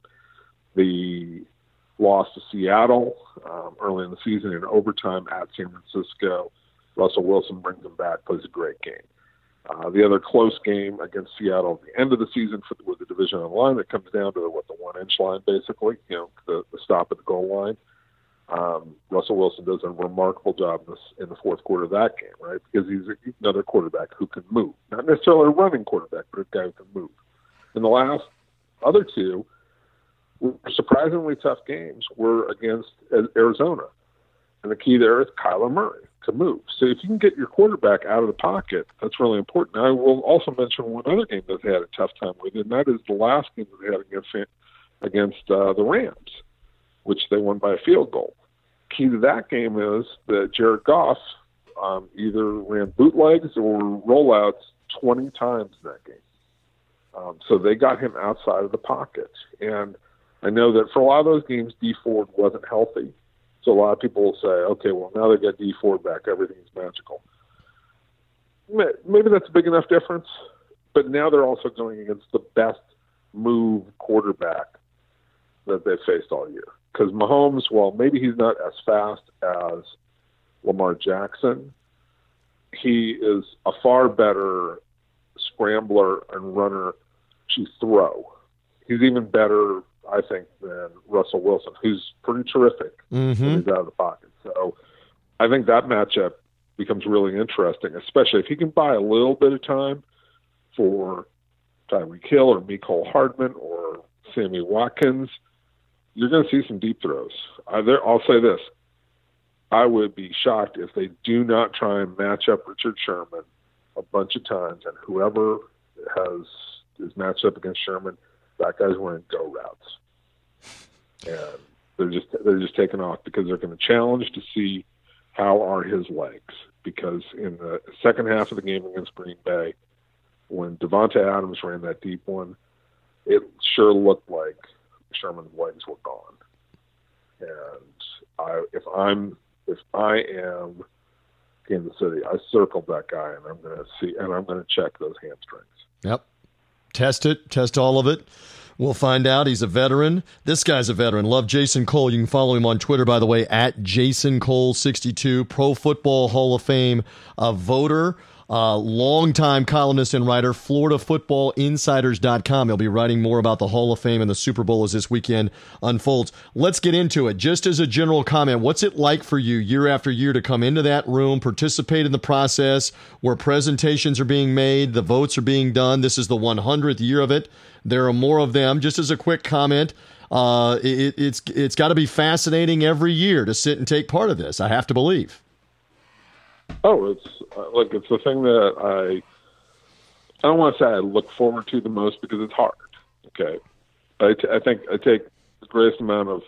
The loss to Seattle um, early in the season in overtime at San Francisco. Russell Wilson brings them back, plays a great game. Uh, the other close game against Seattle at the end of the season for, with the division on line that comes down to what the one inch line basically, you know, the, the stop at the goal line. Um, Russell Wilson does a remarkable job in, this, in the fourth quarter of that game, right? Because he's another quarterback who can move, not necessarily a running quarterback, but a guy who can move. In the last other two, surprisingly tough games were against Arizona And the key there is Kyler Murray to move. So if you can get your quarterback out of the pocket, that's really important. I will also mention one other game that they had a tough time with, and that is the last game that they had against against uh, the Rams, which they won by a field goal. Key to that game is that Jared Goff um, either ran bootlegs or rollouts 20 times in that game. Um, so they got him outside of the pocket. And I know that for a lot of those games, Dee Ford wasn't healthy. So a lot of people will say, okay, well, now they've got Dee Ford back. Everything's magical. Maybe that's a big enough difference. But now they're also going against the best move quarterback that they've faced all year. Because Mahomes, while maybe he's not as fast as Lamar Jackson, he is a far better scrambler and runner to throw. He's even better, I think, than Russell Wilson, who's pretty terrific mm-hmm. when he's out of the pocket. So I think that matchup becomes really interesting, especially if he can buy a little bit of time for Tyreek Hill or Mecole Hardman or Sammy Watkins. You're going to see some deep throws. Uh, there, I'll say this: I would be shocked if they do not try and match up Richard Sherman a bunch of times, and whoever has is matched up against Sherman, that guy's wearing go routes, and they're just they're just taking off because they're going to challenge to see how are his legs. Because in the second half of the game against Green Bay, when Davante Adams ran that deep one, it sure looked like Sherman's legs were gone. And I, if I'm if I am Kansas City, I circled that guy and I'm going to see and I'm going to check those hamstrings. Yep. Test it, test all of it. We'll find out. He's a veteran. This guy's a veteran. Love Jason Cole. You can follow him on Twitter, by the way, at Jason Cole62, Pro Football Hall of Fame uh, voter uh, longtime columnist and writer, FloridaFootballInsiders.com. He'll be writing more about the Hall of Fame and the Super Bowl as this weekend unfolds. Let's get into it. Just as a general comment, what's it like for you year after year to come into that room, participate in the process where presentations are being made, the votes are being done? This is the 100th year of it. There are more of them. Just as a quick comment, uh, it, it's it's got to be fascinating every year to sit and take part of this. I have to believe. Oh, it's uh, like it's the thing that I I don't want to say I look forward to the most because it's hard. Okay, I, t- I think I take the greatest amount of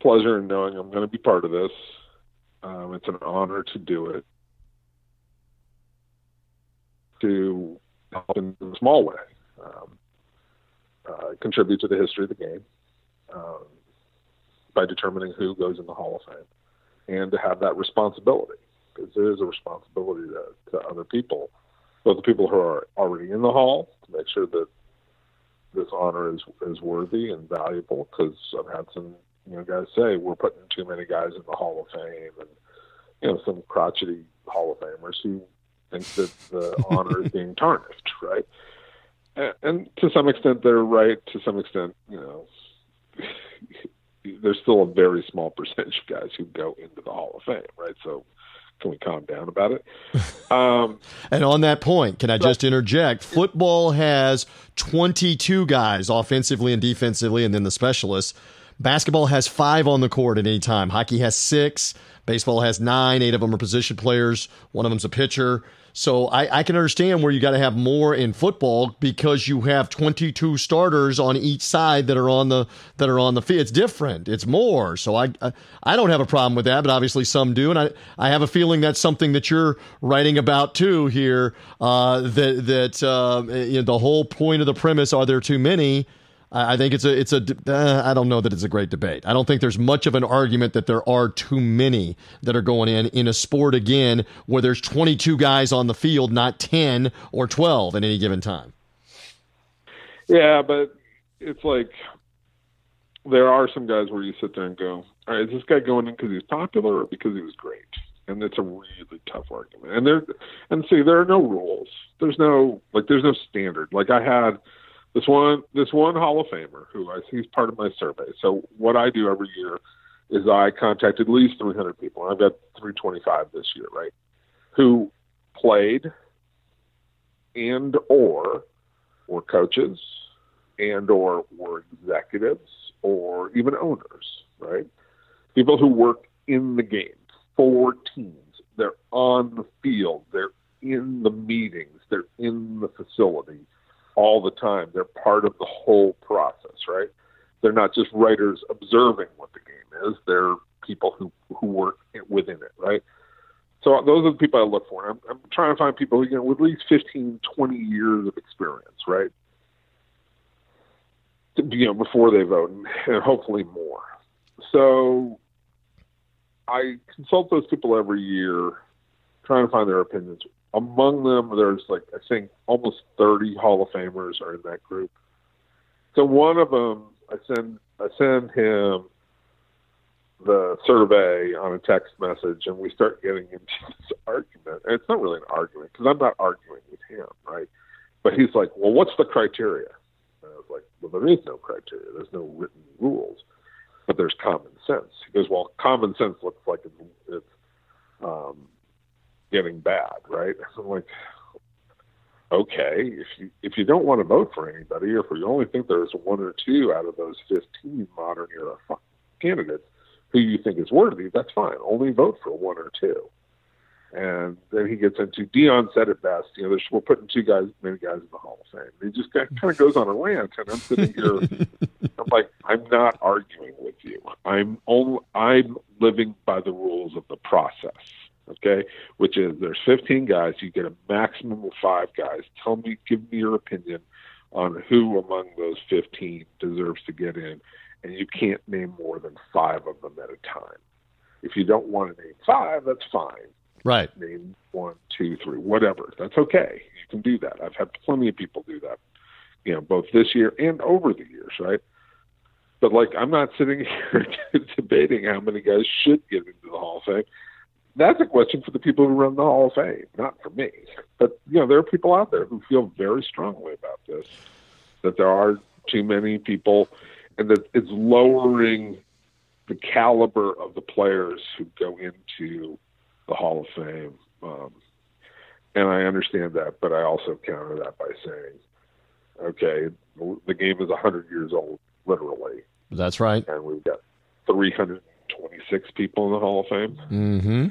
pleasure in knowing I'm going to be part of this. Um, it's an honor to do it. To help in a small way, um, uh, contribute to the history of the game um, by determining who goes in the Hall of Fame, and to have that responsibility because there is a responsibility to, to other people, both the people who are already in the hall, to make sure that this honor is is worthy and valuable. Because I've had some you know guys say we're putting too many guys in the Hall of Fame, and you know some crotchety Hall of Famers who think that the (laughs) honor is being tarnished, right? And, and to some extent, they're right. To some extent, you know. (laughs) there's still a very small percentage of guys who go into the Hall of Fame, right? So can we calm down about it? (laughs) Um, and on that point, can I just interject? Football has 22 guys offensively and defensively, and then the specialists. Basketball has five on the court at any time. Hockey has six. Baseball has nine. Eight of them are position players. One of them's a pitcher. So I, I can understand where you got to have more in football because you have 22 starters on each side that are on the that are on the field. It's different. It's more. So I, I, I don't have a problem with that, but obviously some do, and I I have a feeling that's something that you're writing about too here. Uh, that that uh, you know, the whole point of the premise: are there too many? I think it's a it's a uh, I don't know that it's a great debate. I don't think there's much of an argument that there are too many that are going in in a sport again where there's 22 guys on the field, not 10 or 12 at any given time. Yeah, but it's like there are some guys where you sit there and go, "All right, is this guy going in because he's popular or because he was great?" And it's a really tough argument. And there, and see, there are no rules. There's no like, there's no standard. Like I had this one this one Hall of Famer who I is part of my survey. So what I do every year is I contact at least 300 people. I've got 325 this year, right? Who played and or were coaches and or were executives or even owners, right? People who work in the game for teams. They're on the field. They're in the meetings. They're in the facility all the time. They're part of the whole process, right? They're not just writers observing what the game is. They're people who who work within it, right? So those are the people I look for. I'm, I'm trying to find people you know, with at least 15, 20 years of experience, right? You know, before they vote, and hopefully more. So I consult those people every year, trying to find their opinions. Among them, there's like I think almost 30 Hall of Famers are in that group. So one of them, I send I send him the survey on a text message, and we start getting into (laughs) this argument. And it's not really an argument because I'm not arguing with him, right? But he's like, "Well, what's the criteria?" And I was like, "Well, there is no criteria. There's no written rules, but there's common sense." He goes, "Well, common sense looks like it's, it's um, getting bad, right?" (laughs) I'm like, okay, if you if you don't want to vote for anybody, or if you only think there's one or two out of those 15 modern era candidates who you think is worthy, that's fine. Only vote for one or two. And then he gets into Deion said it best. You know, we're putting two guys, many guys in the Hall of Fame. he just kind of goes on a rant, and I'm sitting here. (laughs) I'm like, I'm not arguing with you. I'm only I'm living by the rules of the process. Okay, which is there's 15 guys. You get a maximum of five guys. Tell me, give me your opinion on who among those 15 deserves to get in and you can't name more than five of them at a time. If you don't want to name five, that's fine. Right. Name one, two, three, whatever. That's okay. You can do that. I've had plenty of people do that, you know, both this year and over the years, right? But like, I'm not sitting (laughs) here (laughs) debating how many guys should get into the Hall of Fame. That's a question for the people who run the Hall of Fame, not for me. But you know, there are people out there who feel very strongly about this. That there are too many people and that it's lowering the caliber of the players who go into the Hall of Fame. Um, and I understand that, but I also counter that by saying, okay, the game is 100 years old, literally. That's right. And we've got 326 people in the Hall of Fame. Mm-hmm.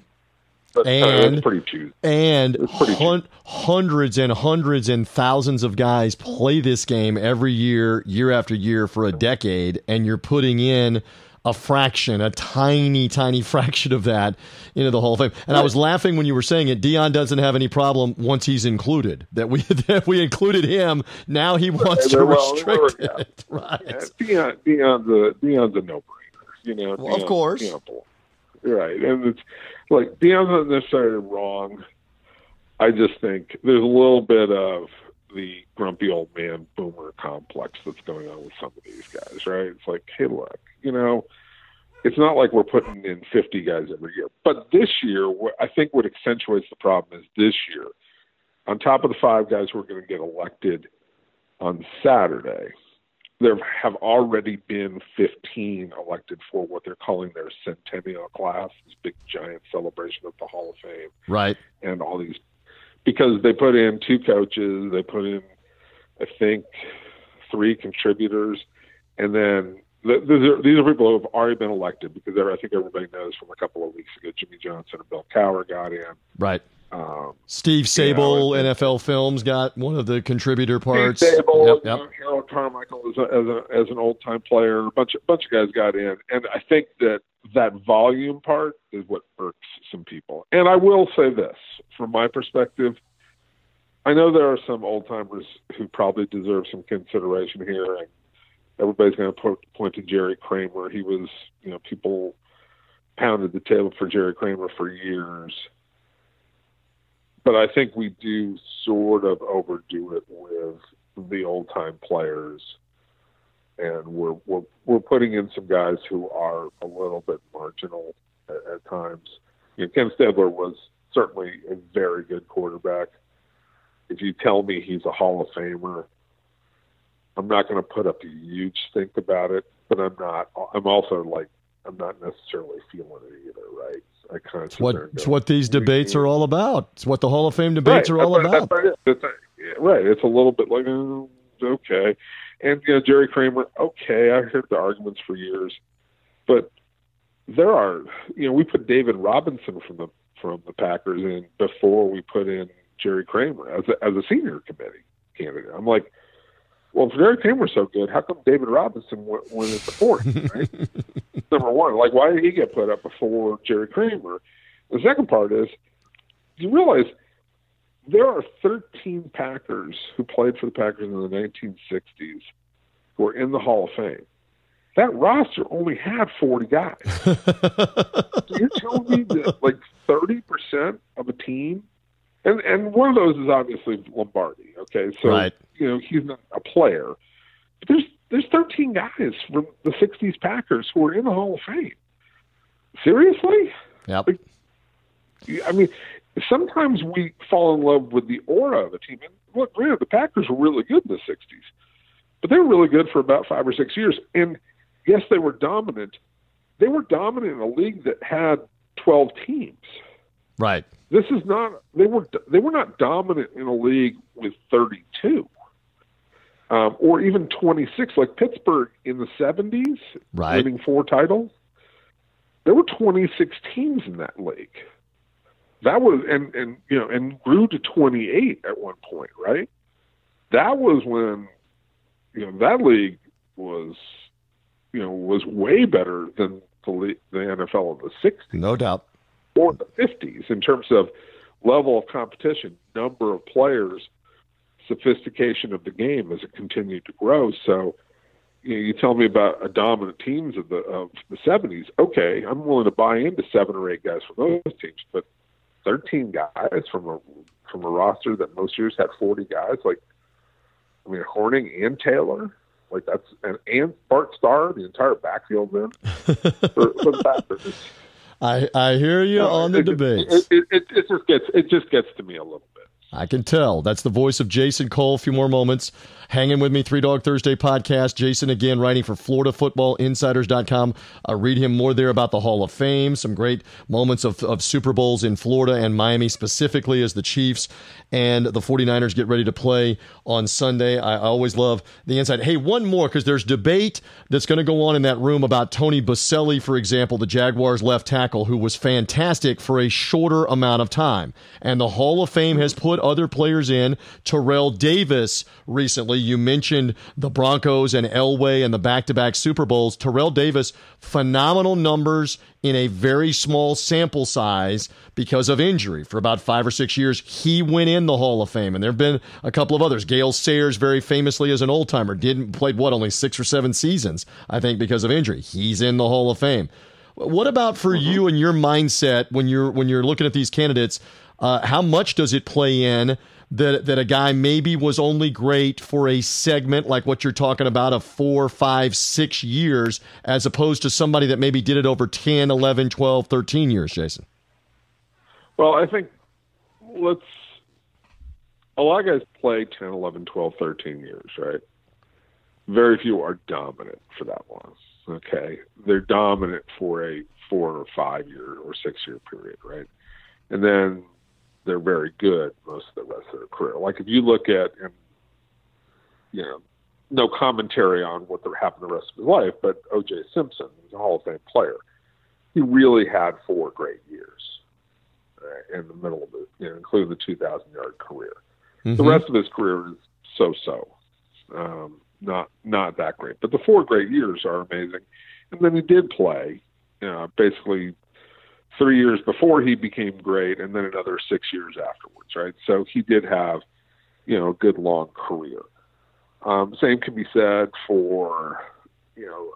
That's, and uh, pretty. And pretty hun- hundreds and hundreds and thousands of guys play this game every year, year after year for a decade, and you're putting in a fraction, a tiny, tiny (laughs) fraction of that into the Hall of Fame. And I was laughing when you were saying it. Deion doesn't have any problem once he's included. That we (laughs) that we included him. Now he wants to well, restrict it. (laughs) Right. Yeah, Deion, Deion's a Deion's a no-brainer. You know, Well, of course. Bull. Right? And it's like Deion's not necessarily wrong. I just think there's a little bit of the grumpy old man boomer complex that's going on with some of these guys, right? It's like, hey, look, you know, it's not like we're putting in 50 guys every year. But this year, I think what accentuates the problem is this year, on top of the five guys who are going to get elected on Saturday, there have already been 15 elected for what they're calling their centennial class, this big giant celebration of the Hall of Fame Right. and all these because they put in two coaches, they put in I think three contributors, and then th- these are these are people who have already been elected because I think everybody knows from a couple of weeks ago Jimmy Johnson and Bill Cowher got in. Right. Um, Steve Sabol, and- NFL Films, got one of the contributor parts. Steve Sabol, Yep, yep. Carmichael as, a, as, a, as an old time player, a bunch of bunch of guys got in, and I think that that volume part is what irks some people. And I will say this, from my perspective, I know there are some old timers who probably deserve some consideration here, and everybody's going to point, point to Jerry Kramer. He was, you know, people pounded the table for Jerry Kramer for years but I think we do sort of overdo it with the old time players, and we're we're we're putting in some guys who are a little bit marginal at, at times. You know, Ken Stabler was certainly a very good quarterback. If you tell me he's a Hall of Famer, I'm not going to put up a huge stink about it, but I'm not. I'm also like I'm not necessarily feeling it either, right? I kind of It's what, it's what these debates are all about. It's what the Hall of Fame debates right. are all that's about. Right. That's right. Right. It's a little bit like, oh, okay. And, you know, Jerry Kramer, okay, I heard the arguments for years. But there are, you know, we put David Robinson from the from the Packers in before we put in Jerry Kramer as a, as a senior committee candidate. I'm like, well, if Jerry Kramer's so good, how come David Robinson went, went in before him, right? (laughs) Number one, like, why did he get put up before Jerry Kramer? The second part is, you realize there are 13 Packers who played for the Packers in the 1960s who are in the Hall of Fame. That roster only had 40 guys. (laughs) so you're telling me that like 30% of a team, and, and one of those is obviously Lombardi, okay? So, Right. you know, he's not a player. But there's, there's 13 guys from the 60s Packers who are in the Hall of Fame. Seriously? Yep. I mean, sometimes we fall in love with the aura of a team. And look, granted, the Packers were really good in the '60s, but they were really good for about five or six years. And yes, they were dominant. They were dominant in a league that had 12 teams. Right. This is not. They were. They were not dominant in a league with 32. Um, or even 26, like Pittsburgh in the 70s, Right. winning four titles. There were 26 teams in that league that was and and you know and grew to 28 at one point right? That was when you know that league was you know was way better than the the NFL of the 60s No doubt. or the 50s in terms of level of competition number of players sophistication of the game as it continued to grow. So you, know, you tell me about a dominant teams of the of the 70s okay i'm willing to buy into seven or eight guys from those teams but 13 guys from a from a roster that most years had 40 guys. Like, I mean, Hornung and Taylor, like that's and and Bart Starr, the entire backfield then (laughs) for, for the Packers. I, I hear you on the it, debates. It, it, it, it just gets it just gets to me a little. I can tell. That's the voice of Jason Cole. A few more moments. Hanging with me, Three Dog Thursday podcast. Jason again writing for FloridaFootballInsiders.com. Uh, read him more there about the Hall of Fame, some great moments of, of Super Bowls in Florida and Miami specifically as the Chiefs and the 49ers get ready to play on Sunday. I, I always love the insight. Hey, one more because there's debate that's going to go on in that room about Tony Boselli, for example, the Jaguars left tackle, who was fantastic for a shorter amount of time. And the Hall of Fame has put other players in. Terrell Davis recently, you mentioned the Broncos and Elway and the back to back Super Bowls. Terrell Davis, phenomenal numbers in a very small sample size because of injury for about five or six years. He went in the Hall of Fame, and there have been a couple of others. Gale Sayers, very famously as an old timer, didn't played what only six or seven seasons, I think, because of injury. He's in the Hall of Fame. What about for mm-hmm. you and your mindset when you're when you're looking at these candidates? Uh, how much does it play in that that a guy maybe was only great for a segment like what you're talking about of four, five, six years, as opposed to somebody that maybe did it over 10, 11, 12, 13 years, Jason? Well, I think let's. A lot of guys play 10, 11, 12, 13 years, right? Very few are dominant for that long. Okay. They're dominant for a four or five year or six year period, right? And then they're very good most of the rest of their career. Like if you look at, and you know, no commentary on what happened the rest of his life, but O.J. Simpson, he's a Hall of Fame player. He really had four great years uh, in the middle of it, you know, including the 2,000 yard career. Mm-hmm. The rest of his career is so-so, um, not not that great. But the four great years are amazing. And then he did play, you know, basically three years before he became great, and then another six years afterwards, right? So he did have, you know, a good long career. Um, same can be said for, you know,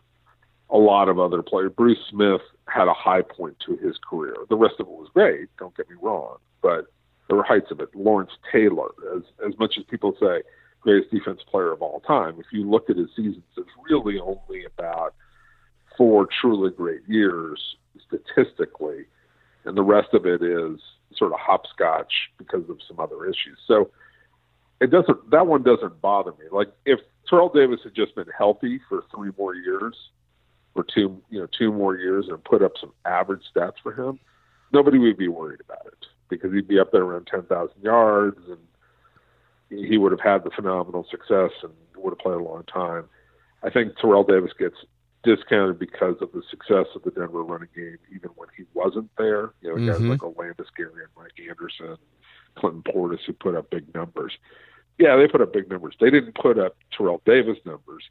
a lot of other players. Bruce Smith had a high point to his career. The rest of it was great. Don't get me wrong, but there were heights of it. Lawrence Taylor, as as much as people say greatest defense player of all time, if you look at his seasons, it's really only about four truly great years statistically, and the rest of it is sort of hopscotch because of some other issues. So it doesn't that one doesn't bother me. Like if Terrell Davis had just been healthy for three more years or two you know two more years and put up some average stats for him, nobody would be worried about it because he'd be up there around ten thousand yards and he would have had the phenomenal success and would have played a long time. I think Terrell Davis gets discounted because of the success of the Denver running game, even when he wasn't there. You know, mm-hmm. guys like Olandis Gary and Mike Anderson, Clinton Portis, who put up big numbers. Yeah, they put up big numbers. They didn't put up Terrell Davis numbers,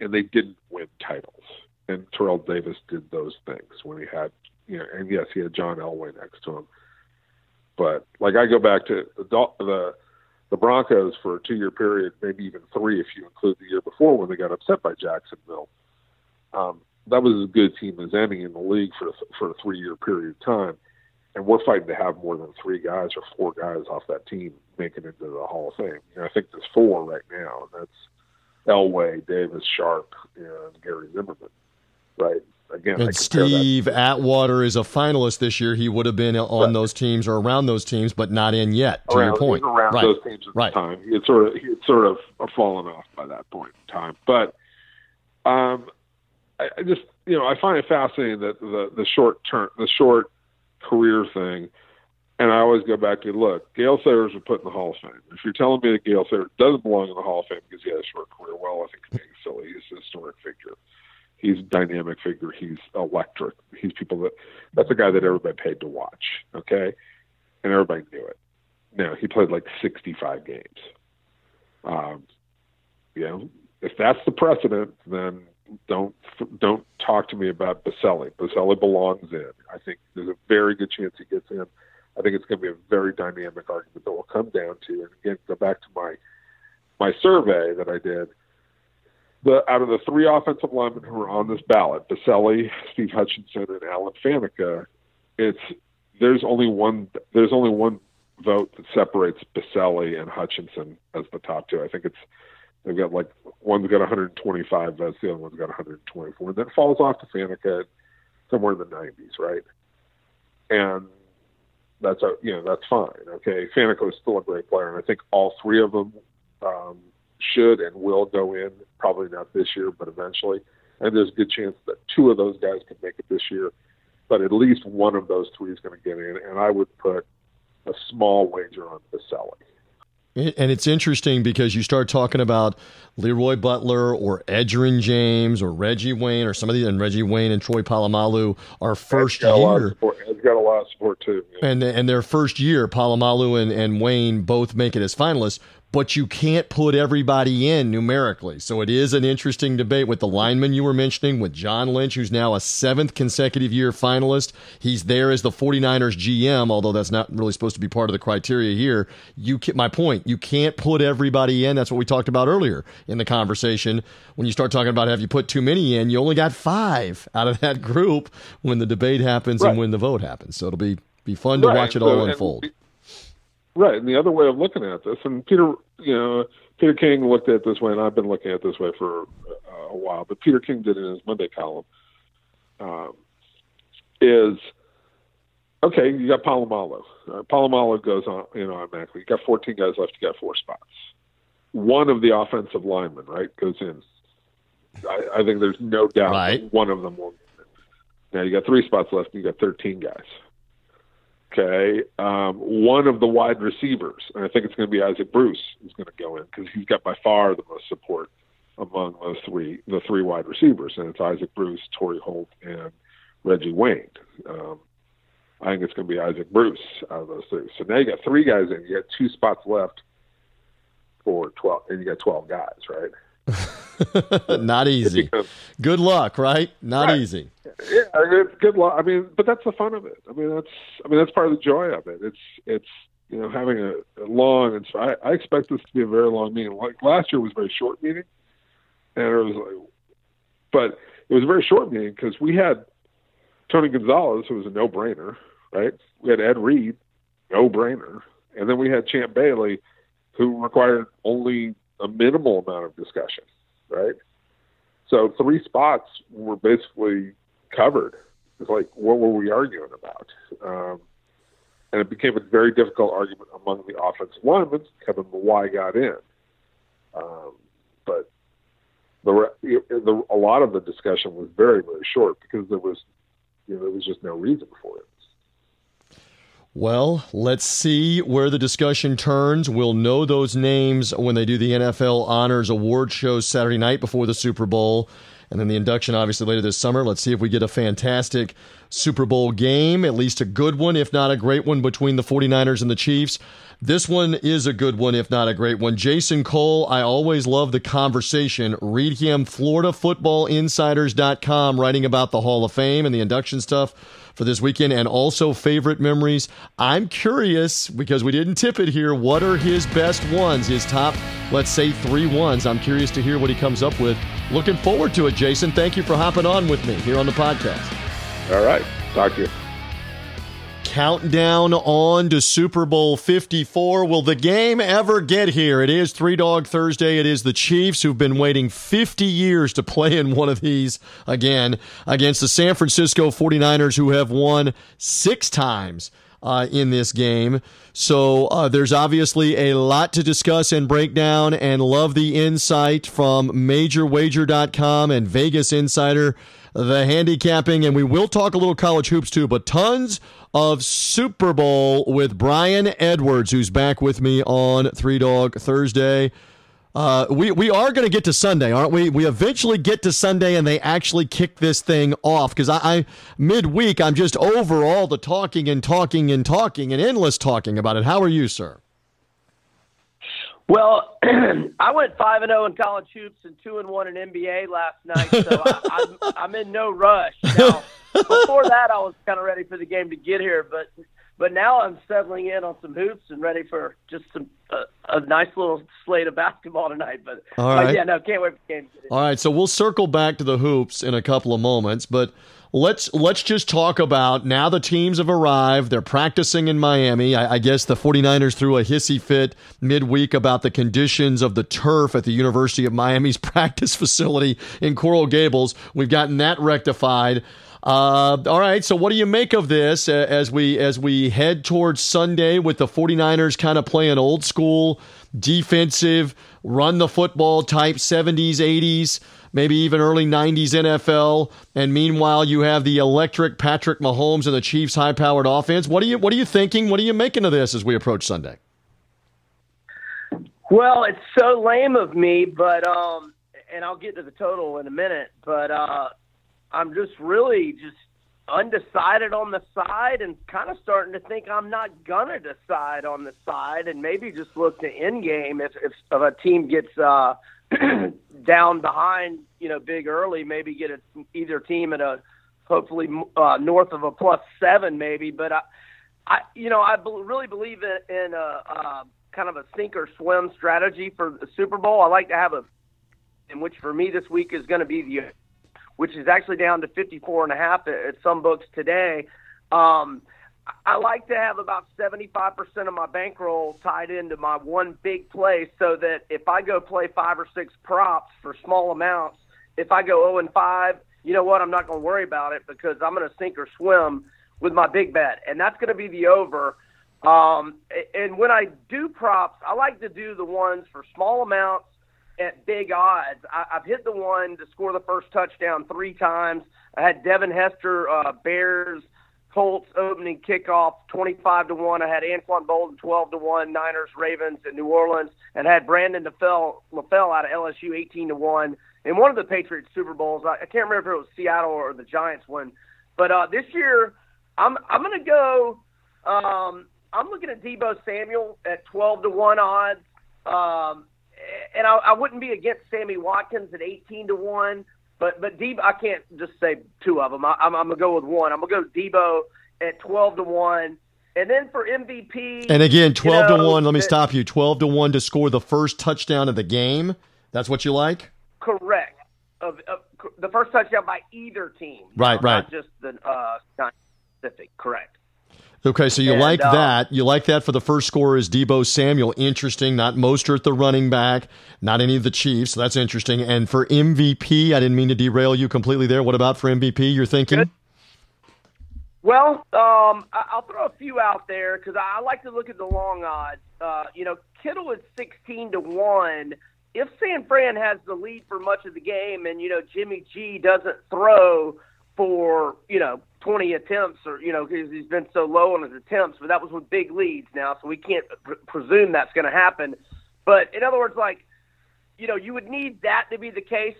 and they didn't win titles. And Terrell Davis did those things when he had, you know, and yes, he had John Elway next to him. But like I go back to the the the Broncos for a two year period, maybe even three if you include the year before when they got upset by Jacksonville. Um, that was as good a team as any in the league for for a three year period of time, and we're fighting to have more than three guys or four guys off that team making it into the Hall of Fame. You know, I think there's four right now, and that's Elway, Davis, Sharpe, and Gary Zimmerman. Right, again. And Steve Atwater is a finalist this year. He would have been on right. those teams or around those teams, but not in yet. To around, your point, around right. those teams at right. the time, he had sort of he had sort of fallen off by that point in time. But um, I, just you know I find it fascinating that the the short term the short career thing. And I always go back to look, Gale Sayers was put in the Hall of Fame. If you're telling me that Gale Sayers doesn't belong in the Hall of Fame because he had a short career, well, I think you're being silly. He's a historic figure he's a dynamic figure. He's electric. He's people that that's a guy that everybody paid to watch. Okay, and everybody knew it. Now he played like 65 games. Um, you know, if that's the precedent, then don't don't talk to me about Boselli. Boselli belongs in. I think there's a very good chance he gets in. I think it's going to be a very dynamic argument that will come down to, and again, go back to my my survey that I did the out of the three offensive linemen who are on this ballot, Boselli, Steve Hutchinson, and Alan Faneca, it's there's only one there's only one vote that separates Boselli and Hutchinson as the top two. I think it's they've got like one's got 125 votes, the other one's got 124, and then falls off to Faneca somewhere in the 90s, right? And that's a you know that's fine. Okay, Faneca is still a great player, and I think all three of them um, should and will go in, probably not this year, but eventually. And there's a good chance that two of those guys could make it this year, but at least one of those three is going to get in. And I would put a small wager on Boselli. And it's interesting because you start talking about Leroy Butler or Edgerrin James or Reggie Wayne or some of the and Reggie Wayne and Troy Polamalu are first year. It's got a lot of support too. Yeah. And and their first year, Polamalu and, and Wayne both make it as finalists but you can't put everybody in numerically. So it is an interesting debate with the lineman you were mentioning, with John Lynch, who's now a seventh consecutive year finalist. He's there as the 49ers GM, although that's not really supposed to be part of the criteria here. You can, my point, you can't put everybody in. That's what we talked about earlier in the conversation. When you start talking about have you put too many in, you only got five out of that group when the debate happens right. and when the vote happens. So it'll be be fun to right. watch it so, all unfold. Right, and the other way of looking at this, and Peter, you know, Peter King looked at it this way, and I've been looking at it this way for uh, a while. But Peter King did it in his Monday column. Um, is okay. You got Polamalu. Uh, Polamalu goes on, you know, automatically. You got 14 guys left. You got four spots. One of the offensive linemen, right, goes in. I, I think there's no doubt right. one of them will. Now you got three spots left. And you got 13 guys okay, um, one of the wide receivers, and I think it's going to be Isaac Bruce who's going to go in because he's got by far the most support among those three, the three wide receivers, and it's Isaac Bruce, Torry Holt, and Reggie Wayne. Um, I think it's going to be Isaac Bruce out of those three. So now you got three guys in. You got two spots left for twelve, and you got twelve guys, right? (laughs) (laughs) Not easy. Becomes, good luck, right? Not right. easy. Yeah, I mean, good luck. I mean, but that's the fun of it. I mean, that's I mean that's part of the joy of it. It's it's you know having a, a long and I, I expect this to be a very long meeting. Like last year was a very short meeting, and it was like, but it was a very short meeting because we had Tony Gonzalez, who was a no-brainer, right? We had Ed Reed, no-brainer, and then we had Champ Bailey, who required only a minimal amount of discussion, right? So three spots were basically covered. It's like, what were we arguing about? Um, and it became a very difficult argument among the offensive linemen. Kevin Mawae got in, um, but the, the a lot of the discussion was very very short because there was you know there was just no reason for it. Well, let's see where the discussion turns. We'll know those names when they do the NFL Honors Award show Saturday night before the Super Bowl. and then the induction obviously later this summer. Let's see if we get a fantastic Super Bowl game, at least a good one, if not a great one, between the 49ers and the Chiefs. This one is a good one, if not a great one. Jason Cole, I always love the conversation. Read him, FloridaFootballInsiders.com, writing about the Hall of Fame and the induction stuff for this weekend and also favorite memories. I'm curious because we didn't tip it here. What are his best ones? His top, let's say, three ones. I'm curious to hear what he comes up with. Looking forward to it, Jason. Thank you for hopping on with me here on the podcast. All right. Talk to you countdown on to Super Bowl 54. Will the game ever get here? It is Three Dog Thursday. It is the Chiefs who've been waiting 50 years to play in one of these again against the San Francisco 49ers, who have won six times. Uh, in this game. So uh, there's obviously a lot to discuss and break down, and love the insight from MajorWager.com and Vegas Insider, the handicapping, and we will talk a little college hoops too, but tons of Super Bowl with Brian Edwards, who's back with me on Three Dog Thursday. Uh, we we are going to get to Sunday, aren't we? We eventually get to Sunday, and they actually kick this thing off because I, I midweek I'm just over all the talking and talking and talking and endless talking about it. How are you, sir? Well, (clears throat) I went five and zero oh in college hoops and two and one in NBA last night, so I, I'm, I'm in no rush. Now, (laughs) before that, I was kind of ready for the game to get here, but but now I'm settling in on some hoops and ready for just some uh, a nice little slate of basketball tonight. But, All right. But yeah, no, can't wait for the game. All right, so we'll circle back to the hoops in a couple of moments, but let's let's just talk about now the teams have arrived. They're practicing in miami. I, I, guess the 49ers threw a hissy fit midweek about the conditions of the turf at the university of miami's (laughs) practice facility in coral gables. We've gotten that rectified. Uh, all right so what do you make of this as we as we head towards sunday with the 49ers kind of playing old school defensive run the football type 70s 80s maybe even early 90s NFL. And meanwhile, you have the electric Patrick Mahomes and the Chiefs' high powered offense. What are you What are you thinking? What are you making of this as we approach Sunday? Well, it's so lame of me, but um, and I'll get to the total in a minute. But uh, I'm just really just undecided on the side and kind of starting to think I'm not gonna decide on the side and maybe just look to end game if if, if a team gets uh (clears throat) down behind, you know, big early, maybe get a, either team at a hopefully uh, north of a plus seven, maybe. But I, I you know, I be- really believe in, in a, a kind of a sink or swim strategy for the Super Bowl. I like to have a, in which for me this week is going to be the, which is actually down to 54 and a half at, at some books today. Um, I like to have about 75% of my bankroll tied into my one big play so that if I go play five or six props for small amounts, if I go 0 and 5, you know what? I'm not going to worry about it because I'm going to sink or swim with my big bet. And that's going to be the over. Um, and when I do props, I like to do the ones for small amounts at big odds. I, I've hit the one to score the first touchdown three times. I had Devin Hester, uh, Bears Colts opening kickoff 25 to 1. I had Anquan Boldin 12 to 1, Niners, Ravens in New Orleans, and had Brandon LaFell, LaFell out of LSU 18 to 1. In one of the Patriots Super Bowls, I, I can't remember if it was Seattle or the Giants one, but uh, this year I'm I'm going to go. Um, I'm looking at Deebo Samuel at 12 to 1 odds. Um, and I, I wouldn't be against Sammy Watkins at 18 to 1. But but Deebo, I can't just say two of them. I, I'm, I'm gonna go with one. I'm gonna go Deebo at twelve to one. And then for MVP, and again, twelve you know, to one. Let me stop you. Twelve to one to score the first touchdown of the game. That's what you like. Correct. Of, of the first touchdown by either team. Right, right. Not just the uh, specific. Correct. Okay, so you and, like uh, that. You like that for the first score is Deebo Samuel. Interesting. Not Mostert, the running back, not any of the Chiefs. So that's interesting. And for MVP, I didn't mean to derail you completely there. What about for MVP? You're thinking? Good. Well, um, I'll throw a few out there because I like to look at the long odds. Uh, you know, Kittle is 16 to 1. If San Fran has the lead for much of the game and, you know, Jimmy G doesn't throw for, you know, 20 attempts or, you know, because he's been so low on his attempts, but that was with big leads now, so we can't pr- presume that's going to happen. But in other words, like, you know, you would need that to be the case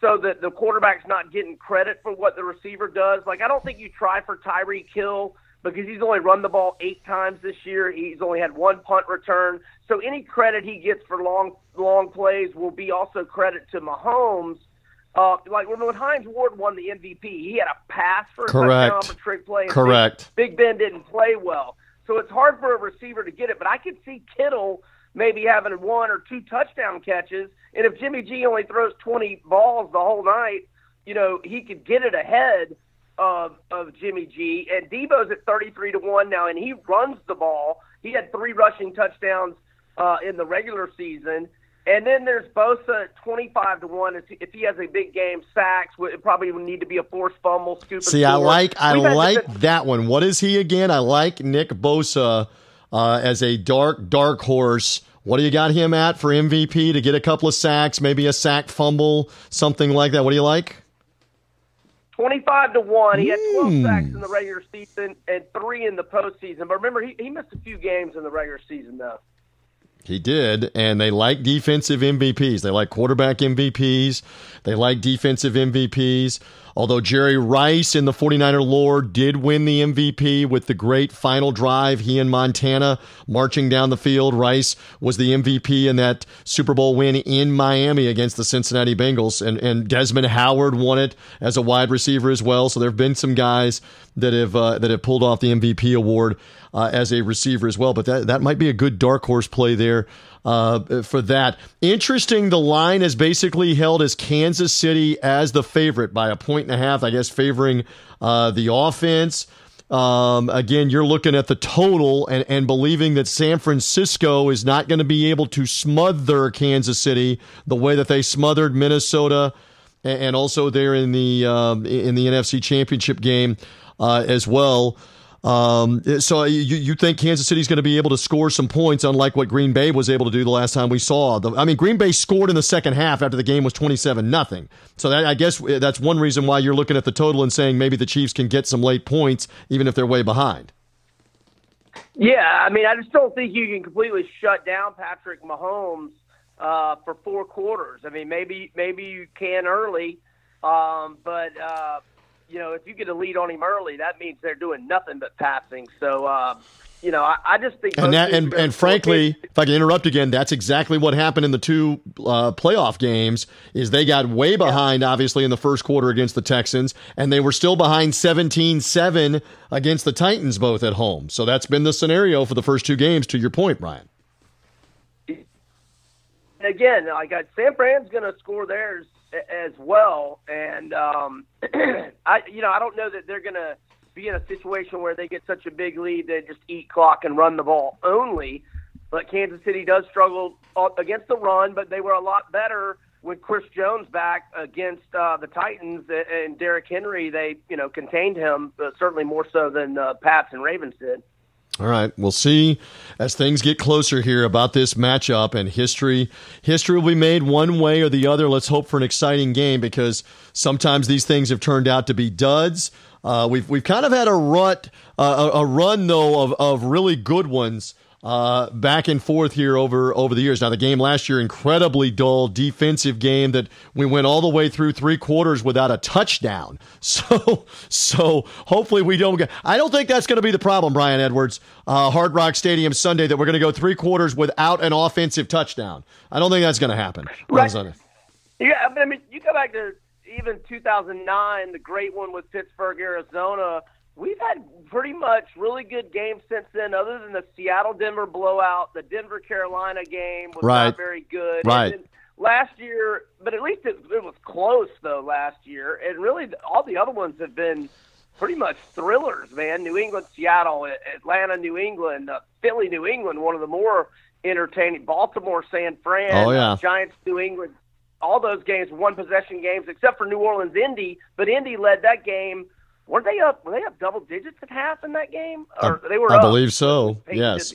so that the quarterback's not getting credit for what the receiver does. Like, I don't think you try for Tyreek Hill because he's only run the ball eight times this year. He's only had one punt return. So any credit he gets for long long plays will be also credit to Mahomes. Uh, like when, when Hines Ward won the MVP, he had a pass for a Correct. touchdown trick play. Correct. Big, Big Ben didn't play well, so it's hard for a receiver to get it. But I could see Kittle maybe having one or two touchdown catches, and if Jimmy G only throws 20 balls the whole night, you know he could get it ahead of of Jimmy G. And Deebo's at 33 to one now, and he runs the ball. He had three rushing touchdowns uh, in the regular season. And then there's Bosa at 25 to 1. If he has a big game, sacks, it probably would need to be a forced fumble, scoop. See, I like I like that one. What is he again? I like Nick Bosa uh, as a dark, dark horse. What do you got him at for MVP to get a couple of sacks, maybe a sack fumble, something like that? What do you like? 25 to 1. He had 12 mm. sacks in the regular season and three in the postseason. But remember, he, he missed a few games in the regular season, though. He did, and they like defensive MVPs. They like quarterback MVPs. They like defensive MVPs. Although Jerry Rice in the 49er lore did win the MVP with the great final drive, he and Montana marching down the field. Rice was the MVP in that Super Bowl win in Miami against the Cincinnati Bengals. And, and Desmond Howard won it as a wide receiver as well. So there have been some guys that have uh, that have pulled off the MVP award uh, as a receiver as well. But that, that might be a good dark horse play there uh, for that. Interesting, the line is basically held as Kansas City as the favorite by a point and a half, I guess, favoring uh, the offense. Um, again, you're looking at the total and, and believing that San Francisco is not going to be able to smother Kansas City the way that they smothered Minnesota and, and also there in the um, in the NFC Championship game uh, as well. Um, so you, you think Kansas City is going to be able to score some points, unlike what Green Bay was able to do the last time we saw. The, I mean, Green Bay scored in the second half after the game was twenty-seven nothing. So that, I guess that's one reason why you're looking at the total and saying maybe the Chiefs can get some late points, even if they're way behind. Yeah, I mean, I just don't think you can completely shut down Patrick Mahomes uh, for four quarters. I mean, maybe maybe you can early, um, but uh, you know, if you get a lead on him early, that means they're doing nothing but passing. So, uh, you know, I, I, just think. And that, and, and frankly, if I can interrupt again, that's exactly what happened in the two uh, playoff games. Is they got way behind, yeah. obviously, in the first quarter against the Texans, and they were still behind 17-7 against the Titans, both at home. So that's been the scenario for the first two games. To your point, Brian. Again, like San Fran's going to score theirs as well. And um, (clears throat) I, you know, I don't know that they're going to be in a situation where they get such a big lead they just eat clock and run the ball only. But Kansas City does struggle against the run, but they were a lot better with Chris Jones back against uh, the Titans and Derrick Henry. They, you know, contained him uh, certainly more so than uh, Pats and Ravens did. All right, we'll see as things get closer here about this matchup and history. History will be made one way or the other. Let's hope for an exciting game because sometimes these things have turned out to be duds. Uh, we've we've kind of had a rut, uh, a, a, run though of of really good ones uh, back and forth here over over the years. Now the game last year incredibly dull defensive game that we went all the way through three quarters without a touchdown. (laughs) So so hopefully we don't get. I don't think that's going to be the problem, Brian Edwards. Uh, Hard Rock Stadium Sunday that we're going to go three quarters without an offensive touchdown. I don't think that's going to happen. Right. Yeah, I mean you go back to even 2009, the great one with Pittsburgh, Arizona we've had pretty much really good games since then, other than the Seattle Denver blowout. The Denver Carolina game was right. not very good. Right. last year, but at least it, it was close though last year, and really all the other ones have been pretty much thrillers, man. New England, Seattle, Atlanta, New England, uh, Philly, New England, one of the more entertaining. Baltimore, San Fran, oh, yeah. Giants, New England. All those games, one possession games, except for New Orleans, Indy. But Indy led that game were they up? Were they up double digits at half in that game? Or I, they were. I up. believe so. Yes.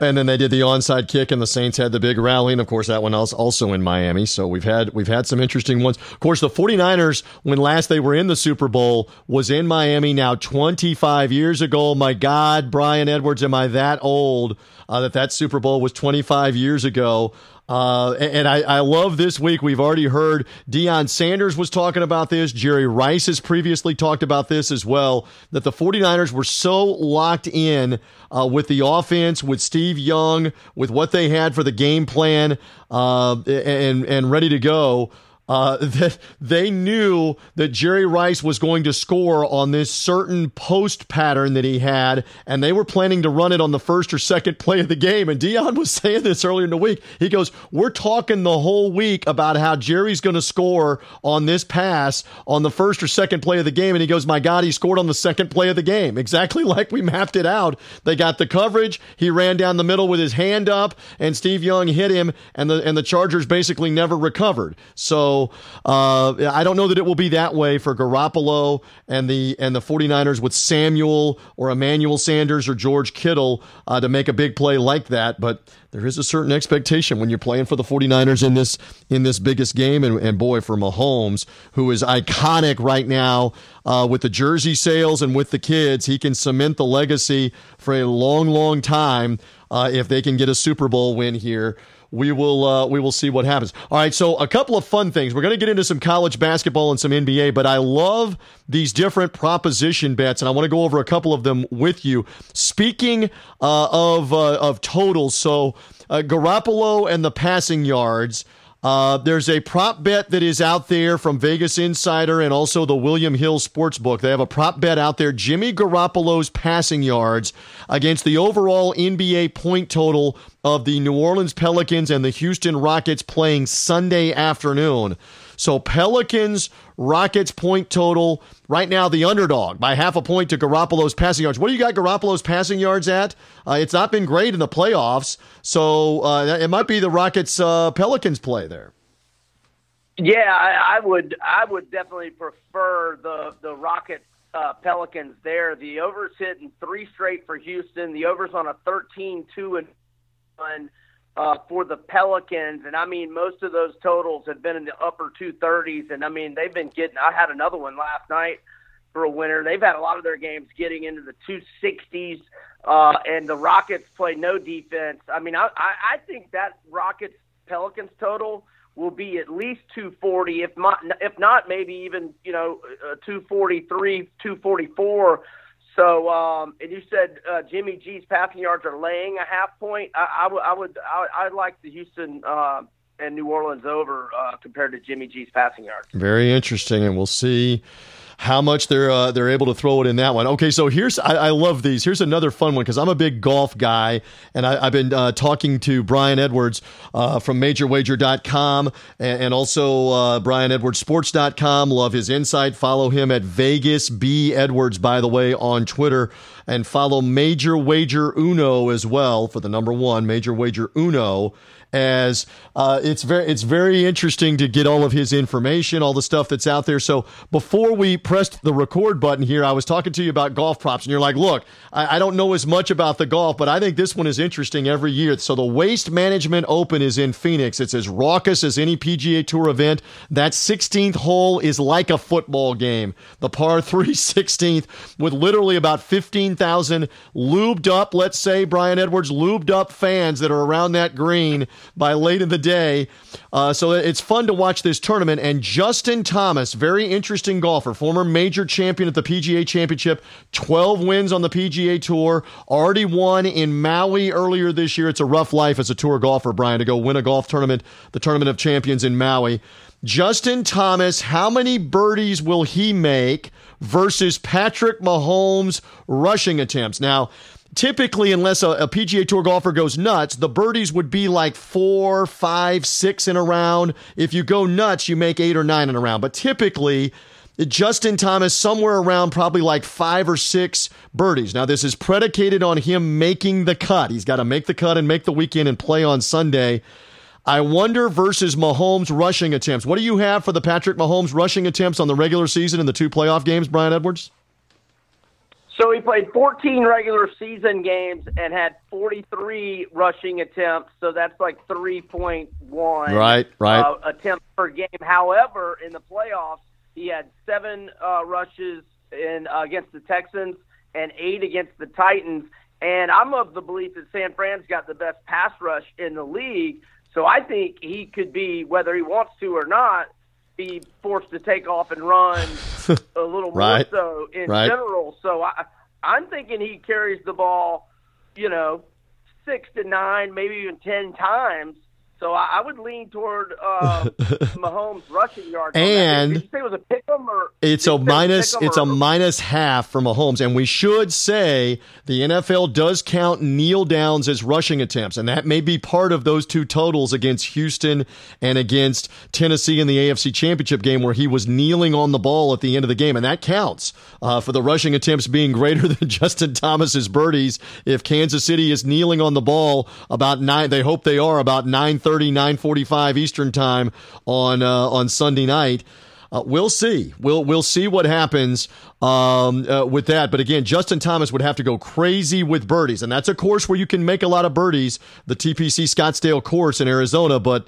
And then they did the onside kick, and the Saints had the big rally, and of course that one was also in Miami. So we've had we've had some interesting ones. Of course, the 49ers, when last they were in the Super Bowl, was in Miami now 25 years ago. My God, Brian Edwards, am I that old uh, that that Super Bowl was 25 years ago? Uh, and I, I, love this week. We've already heard Deion Sanders was talking about this. Jerry Rice has previously talked about this as well. That the 49ers were so locked in uh, with the offense, with Steve Young, with what they had for the game plan, uh, and and ready to go uh, (laughs) that they knew that Jerry Rice was going to score on this certain post pattern that he had, and they were planning to run it on the first or second play of the game. And Deion (laughs) was saying this earlier in the week. He goes, "We're talking the whole week about how Jerry's going to score on this pass on the first or second play of the game." And he goes, "My God, he scored on the second play of the game, (laughs) exactly like we mapped it out. They got the coverage. He ran down the middle with his hand up, and Steve Young hit him, and the and the Chargers basically never recovered." So uh, I don't know that it will be that way for Garoppolo and the and the 49ers with Samuel or Emmanuel Sanders or George Kittle uh, to make a big play like that. But there is a certain expectation when you're playing for the 49ers in this in this biggest game. And, and boy, for Mahomes, who is iconic right now uh, with the jersey sales and with the kids, he can cement the legacy for a long, long time uh, if they can get a Super Bowl win here we will uh, we will see what happens. All right, so a couple of fun things. We're going to get into some college basketball and some NBA, but I love these different proposition bets, and I want to go over a couple of them with you. Speaking uh, of uh, of totals, so uh, Garoppolo and the passing yards. Uh, there's a prop bet that is out there from Vegas Insider and also the William Hill Sportsbook. They have a prop bet out there Jimmy Garoppolo's passing yards against the overall NBA point total of the New Orleans Pelicans and the Houston Rockets playing Sunday afternoon. So Pelicans, Rockets point total right now the underdog by half a point to Garoppolo's passing yards. What do you got Garoppolo's passing yards at? Uh, it's not been great in the playoffs, so uh, it might be the Rockets uh, Pelicans play there. Yeah, I, I, would. I would definitely prefer the the Rockets uh, Pelicans there. The overs hitting three straight for Houston. The overs on a 13-2 and one uh, for the Pelicans, and I mean most of those totals have been in the upper 230s, and I mean they've been getting. I had another one last night for a winner. They've had a lot of their games getting into the 260s, uh, and the Rockets play no defense. I mean, I, I, I think that Rockets Pelicans total will be at least 240, if not, if not maybe even you know uh, 243, 244. So, um, and you said uh, Jimmy G's passing yards are laying a half point. I, I, w- I would, I, would, I like the Houston uh, and New Orleans over uh, compared to Jimmy G's passing yards. Very interesting, and we'll see how much they're uh, they're able to throw it in that one. Okay, so here's I, I love these. Here's another fun one because I'm a big golf guy, and I, have been uh, talking to Brian Edwards uh, from MajorWager.com and, and also uh, BrianEdwardsSports.com. Love his insight. Follow him at Vegas B Edwards, by the way, on Twitter, and follow Major Wager Uno as well for the number one Major Wager Uno as uh, it's very it's very interesting to get all of his information, all the stuff that's out there. So before we pressed the record button here, I was talking to you about golf props, and you're like, "Look, I, I don't know as much about the golf, but I think this one is interesting every year." So the Waste Management Open is in Phoenix. It's as raucous as any PGA Tour event. That 16th hole is like a football game. The par (laughs) 3 16th with literally about 15,000 lubed up, let's say Brian Edwards lubed up fans that are around that green by late in the day. Uh, so it's fun to watch this tournament. And Justin Thomas, very interesting golfer, former major champion at the PGA Championship, 12 wins on the PGA Tour, already won in Maui earlier this year. It's a rough life as a tour golfer, Brian, to go win a golf tournament, the Tournament of Champions in Maui. Justin Thomas, how many birdies will he make versus Patrick Mahomes' rushing attempts? Now, typically, unless a, a, PGA Tour golfer goes nuts, the birdies would be like four, five, six in a round. If you go nuts, you make eight or nine in a round. But typically, Justin Thomas somewhere around probably like five or six birdies. Now, this is predicated on him making the cut. He's got to make the cut and make the weekend and play on Sunday. I wonder versus Mahomes rushing attempts. What do you have for the Patrick Mahomes rushing attempts on the regular season in the two playoff games, Brian Edwards? So he played 14 regular season games and had 43 rushing attempts. So that's like 3.1 right, right. Uh, attempts per game. However, in the playoffs, he had seven uh, rushes in uh, against the Texans and eight against the Titans. And I'm of the belief that San Fran's got the best pass rush in the league. So I think he could be, whether he wants to or not, be forced to take off and run (laughs) a little right. more so in right. general. So I, I'm thinking he carries the ball, you know, six to nine, maybe even ten times so I, I would lean toward uh, (laughs) Mahomes rushing yards. And did you say it was a pick 'em or it's a minus? It's a minus half for Mahomes, and we should say the NFL does count kneel downs as rushing attempts, and that may be part of those two totals against Houston and against Tennessee in the AFC Championship game, where he was kneeling on the ball at the end of the game, and that counts uh, for the rushing attempts being greater (laughs) than Justin Thomas's birdies. If Kansas City is kneeling on the ball about nine, they hope they are about nine thirty 9:45 Eastern Time on uh, on Sunday night. Uh, we'll see. We'll we'll see what happens um, uh, with that. But again, Justin Thomas would have to go crazy with birdies, and that's a course where you can make a lot of birdies. The TPC Scottsdale course in Arizona, but.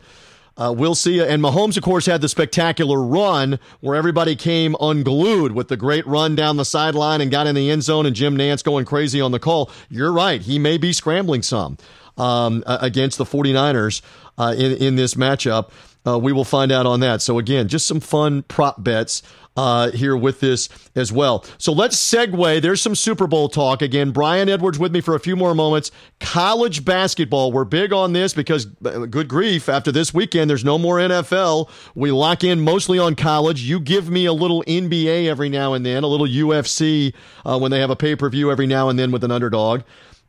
Uh, we'll see. And Mahomes, of course, had the spectacular run where everybody came unglued with the great run down the sideline and got in the end zone, and Jim Nantz going crazy on the call. You're right. He may be scrambling some um, against the 49ers uh, in, in this matchup. Uh, we will find out on that. So, again, just some fun prop bets uh, here with this as well. So let's segue. There's some Super Bowl talk. Again, Brian Edwards with me for a few more moments. College basketball. We're big on this because, uh, good grief, after this weekend, there's no more NFL. We lock in mostly on college. You give me a little NBA every now and then, a little UFC uh, when they have a pay per view every now and then with an underdog.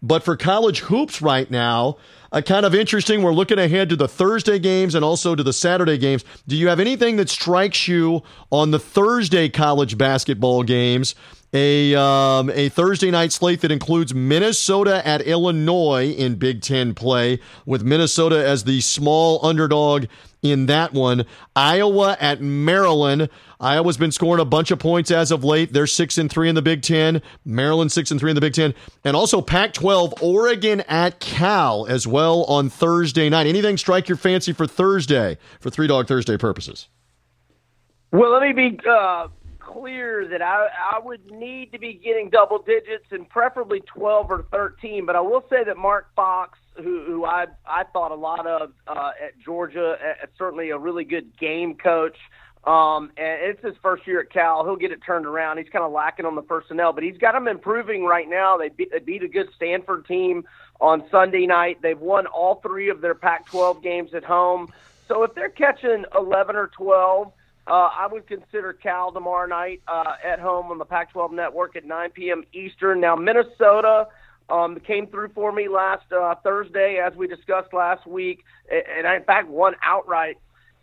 But for college hoops right now, uh, kind of interesting. We're looking ahead to the Thursday games and also to the Saturday games. Do you have anything that strikes you on the Thursday college basketball games? A um, a Thursday night slate that includes Minnesota at Illinois in Big Ten play, with Minnesota as the small underdog in that one. Iowa at Maryland. Iowa's been scoring a bunch of points as of late. They're six and three in the Big Ten. Maryland six and three in the Big Ten, and also Pac-12. Oregon at Cal as well on Thursday night. Anything strike your fancy for Thursday for Three Dog Thursday purposes? Well, let me be uh, clear that I I would need to be getting double digits and preferably twelve or thirteen. But I will say that Mark Fox who, who I I thought a lot of uh, at Georgia. Certainly a really good game coach. Um, and it's his first year at Cal. He'll get it turned around. He's kind of lacking on the personnel, but he's got them improving right now. They beat, they beat a good Stanford team on Sunday night. They've won all three of their Pac-12 games at home. So if they're catching 11 or 12, uh, I would consider Cal tomorrow night uh, at home on the Pac-12 network at 9 p.m. Eastern. Now Minnesota um, came through for me last uh, Thursday, as we discussed last week, and I, in fact won outright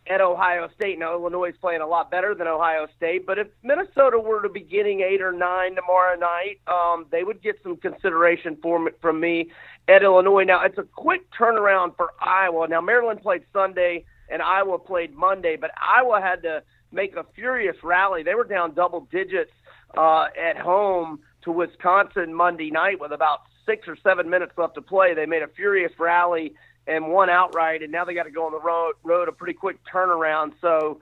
at Ohio State. Now Illinois is playing a lot better than Ohio State, but if Minnesota were to be getting eight or nine tomorrow night, um, they would get some consideration for from me at Illinois. Now it's a quick turnaround for Iowa. Now Maryland played Sunday and Iowa played Monday, but Iowa had to make a furious rally. They were down double digits uh, at home to Wisconsin Monday night with about six or seven minutes left to play. They made a furious rally and won outright, and now they got to go on the road, road a pretty quick turnaround. So,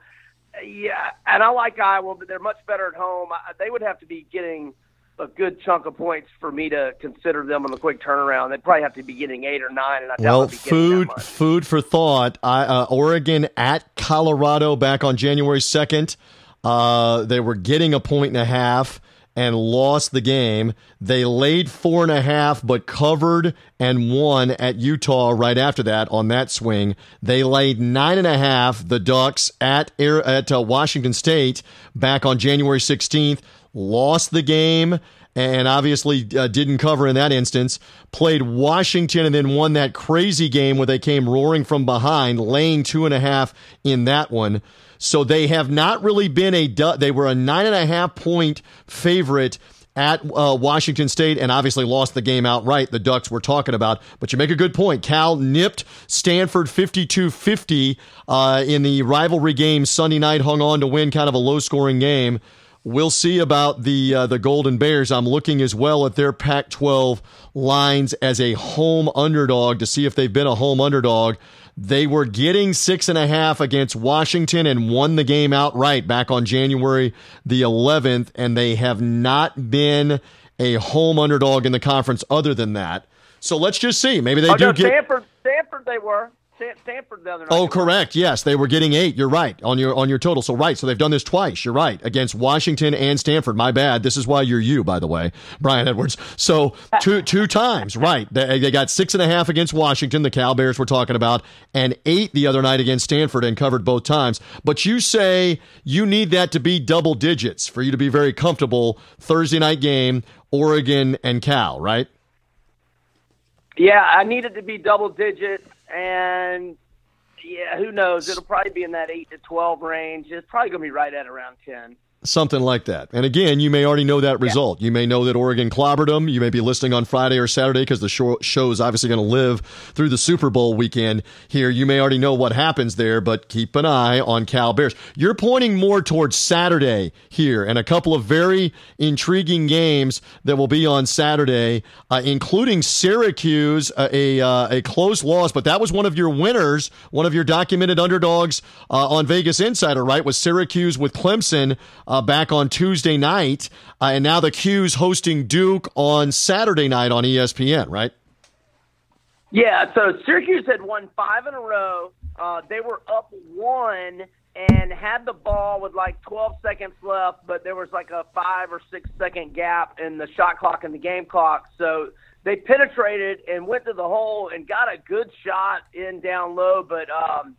yeah, and I like Iowa, but they're much better at home. I, they would have to be getting a good chunk of points for me to consider them on the quick turnaround. They'd probably have to be getting eight or nine, and I well, food food for thought. I, uh, Oregon at Colorado back on January second. Uh, they were getting a point and a half and lost the game. They laid four and a half, but covered and won at Utah right after that on that swing. They laid nine and a half, the Ducks at at uh, Washington State back on January 16th, lost the game. And obviously uh, didn't cover in that instance. Played Washington and then won that crazy game where they came roaring from behind, laying two and a half in that one. So they have not really been a, they were a nine and a half point favorite at uh, Washington State and obviously lost the game outright. The Ducks we're talking about. But you make a good point. Cal nipped Stanford 52 50 uh, in the rivalry game Sunday night, hung on to win kind of a low scoring game. We'll see about the uh, the Golden Bears. I'm looking as well at their Pac-12 lines as a home underdog to see if they've been a home underdog they were getting six and a half against Washington and won the game outright back on January the 11th, and they have not been a home underdog in the conference other than that. So let's just see. Maybe they oh, do no, get Stanford. Stanford, they were. Stanford the other night. Oh, correct. Yes, they were getting eight. You're right on your on your total. So right. So they've done this twice. You're right against Washington and Stanford. My bad. This is why you're you, by the way, (laughs) Brian Edwards. So two two times. Right. They, they got six and a half against Washington. The Cal Bears we're talking about, and eight the other night against Stanford, and covered both times. But you say you need that to be double digits for you to be very comfortable Thursday night game, Oregon and Cal. Right. Yeah, I needed to be double digits, and yeah, who knows? It'll probably be in that eight to twelve range. It's probably going to be right at around ten. Something like that. And again, you may already know that result. Yeah. You may know that Oregon clobbered them. You may be listening on Friday or Saturday because the show, show is obviously going to live through the Super Bowl weekend here. You may already know what happens there, but keep an eye on Cal Bears. You're pointing more towards Saturday here and a couple of very intriguing games that will be on Saturday, uh, including Syracuse, uh, a, uh, a close loss, but that was one of your winners, one of your documented underdogs uh, on Vegas Insider, right? Was Syracuse with Clemson uh, back on Tuesday night, uh, and now the Cuse hosting Duke on Saturday night on ESPN, right? Yeah, so Syracuse had won five in a row. Uh, they were up one and had the ball with like 12 seconds left, but there was like a five or six second gap in the shot clock and the game clock. So they penetrated and went to the hole and got a good shot in down low, but um, –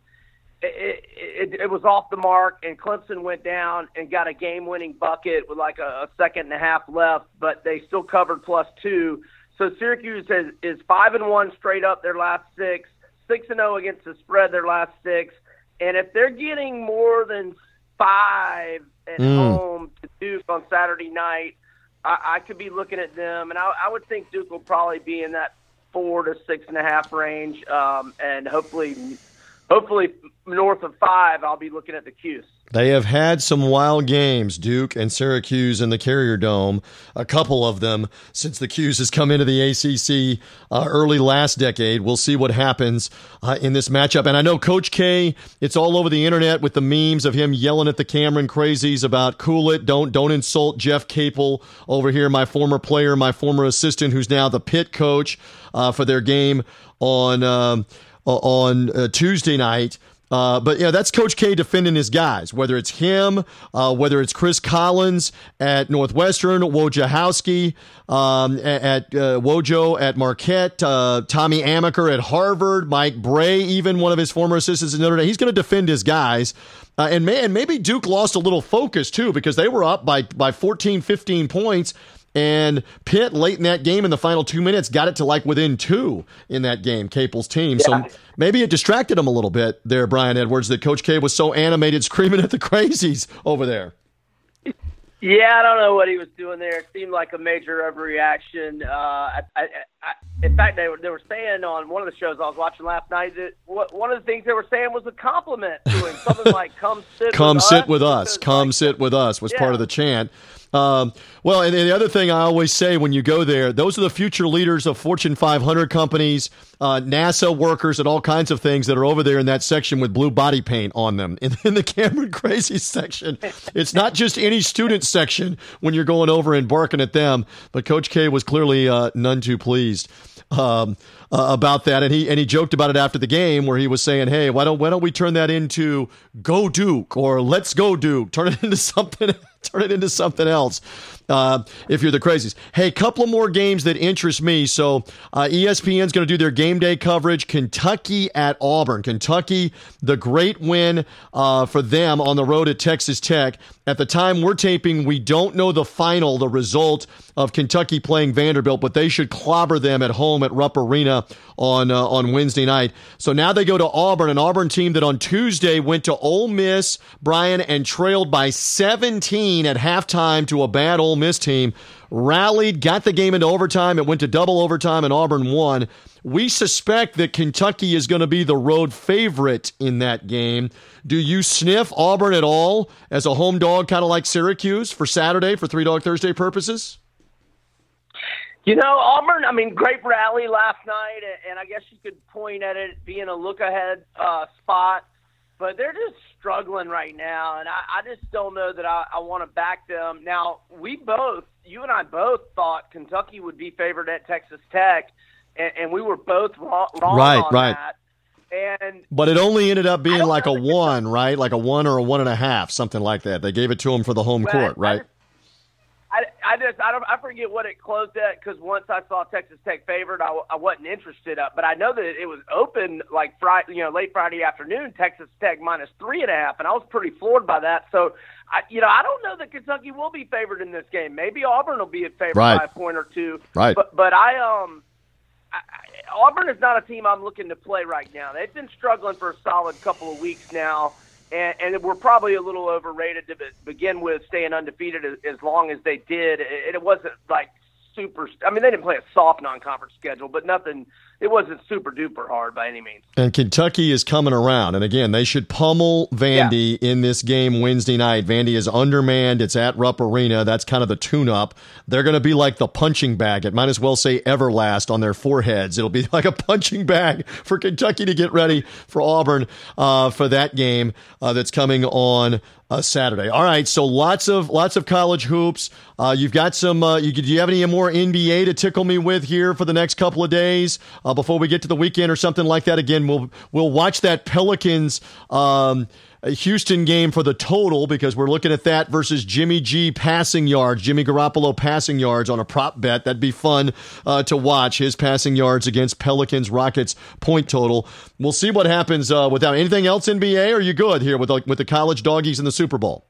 it, it, it was off the mark, and Clemson went down and got a game-winning bucket with like a, a second and a half left, but they still covered plus two. So Syracuse has, is five and one straight up their last six, six and zero oh against the spread their last six, and if they're getting more than five at mm. home to Duke on Saturday night, I, I could be looking at them, and I, I would think Duke will probably be in that four to six and a half range, um, and hopefully hopefully north of five, I'll be looking at the Cuse. They have had some wild games, Duke and Syracuse in the Carrier Dome, a couple of them since the Cuse has come into the ACC uh, early last decade. We'll see what happens uh, in this matchup. And I know Coach K, it's all over the internet with the memes of him yelling at the Cameron crazies about cool it, don't don't insult Jeff Capel over here, my former player, my former assistant, who's now the Pitt coach uh, for their game on. Um, on uh, Tuesday night. Uh, but yeah, that's Coach K defending his guys, whether it's him, uh, whether it's Chris Collins at Northwestern, Wojciechowski um, at, uh, Wojo at Marquette, uh, Tommy Amaker at Harvard, Mike Brey, even one of his former assistants at Notre Dame. He's going to defend his guys. Uh, and man, maybe Duke lost a little focus too because they were up by, by 14, 15 points and Pitt late in that game in the final two minutes got it to like within two in that game, Capel's team. Yeah. So maybe it distracted him a little bit there, Brian Edwards, that Coach K was so animated (laughs) screaming at the crazies over there. Yeah, I don't know what he was doing there. It seemed like a major overreaction. Uh, I, I, I, in fact, they were they were saying on one of the shows I was watching last night that what, one of the things they were saying was a compliment to him. Something like "Come sit, (laughs) come with sit us. with us, come like, sit with us" was yeah. part of the chant. Um, well, and, and, the other thing I always say when you go there, those are the future leaders of Fortune 500 companies, uh, NASA workers, and all kinds of things that are over there in that section with blue body paint on them. (laughs) In, in the Cameron Crazy section, it's not just any student section when you're going over and barking at them, but Coach K was clearly uh, none too pleased. Um, uh, about that, and he and he joked about it after the game, where he was saying, "Hey, why don't why don't we turn that into Go Duke or Let's Go Duke? Turn it (laughs) into something, (laughs) turn it into something else." Uh, if you're the crazies. Hey, a couple of more games that interest me. So uh, ESPN's going to do their game day coverage. Kentucky at Auburn. Kentucky, the great win uh, for them on the road at Texas Tech. At the time we're taping, we don't know the final, the result of Kentucky playing Vanderbilt, but they should clobber them at home at Rupp Arena on uh, on Wednesday night. So now they go to Auburn, an Auburn team that on Tuesday went to Ole Miss, Brian, and trailed by 17 at halftime to a bad Ole Miss team. Rallied, got the game into overtime. It went to double overtime, and Auburn won. We suspect that Kentucky is going to be the road favorite in that game. Do you sniff Auburn at all as a home dog, kind of like Syracuse for Saturday for Three Dog Thursday purposes? You know, Auburn, I mean, great rally last night, and I guess you could point at it being a look ahead uh, spot, but they're just struggling right now, and I, I just don't know that I, I want to back them. Now, we both, you and I both thought Kentucky would be favored at Texas Tech, and, and we were both wrong, wrong right, on right. that. And But it only ended up being like a one, right? Like a one or a one and a half, something like that. They gave it to him for the home court, right? I, I just I don't I forget what it closed at because once I saw Texas Tech favored, I, I wasn't interested. Up, but I know that it was open like Friday, you know, late Friday afternoon. Texas Tech minus three and a half, and I was pretty floored by that. So, I you know I don't know that Kentucky will be favored in this game. Maybe Auburn will be favored Right. by a point or two. Right. But but I um. I, I- Auburn is not a team I'm looking to play right now. They've been struggling for a solid couple of weeks now, and, and we're probably a little overrated to be- begin with, staying undefeated as, as long as they did. It, it wasn't like super. I mean, they didn't play a soft non-conference schedule, but nothing. It wasn't super duper hard by any means. And Kentucky is coming around. And again, they should pummel Vandy in this game Wednesday night. Vandy is undermanned. It's at Rupp Arena. That's kind of the tune up. They're going to be like the punching bag. It might as well say Everlast on their foreheads. It'll be (laughs) like a punching bag for Kentucky to get ready for Auburn uh, for that game uh, that's coming on uh, Saturday. All right, so lots of lots of college hoops. Uh, you've got some. Uh, you, do you have any more NBA to tickle me with here for the next couple of days uh, before we get to the weekend or something like that? Again, we'll we'll watch that Pelicans. Um, Houston game for the total because we're looking at that versus Jimmy G passing yards, Jimmy Garoppolo passing yards on a prop bet. That'd be fun uh, to watch his passing yards against Pelicans Rockets point total. We'll see what happens uh, without anything else NBA. Are you good here with the, with the college doggies in the Super Bowl?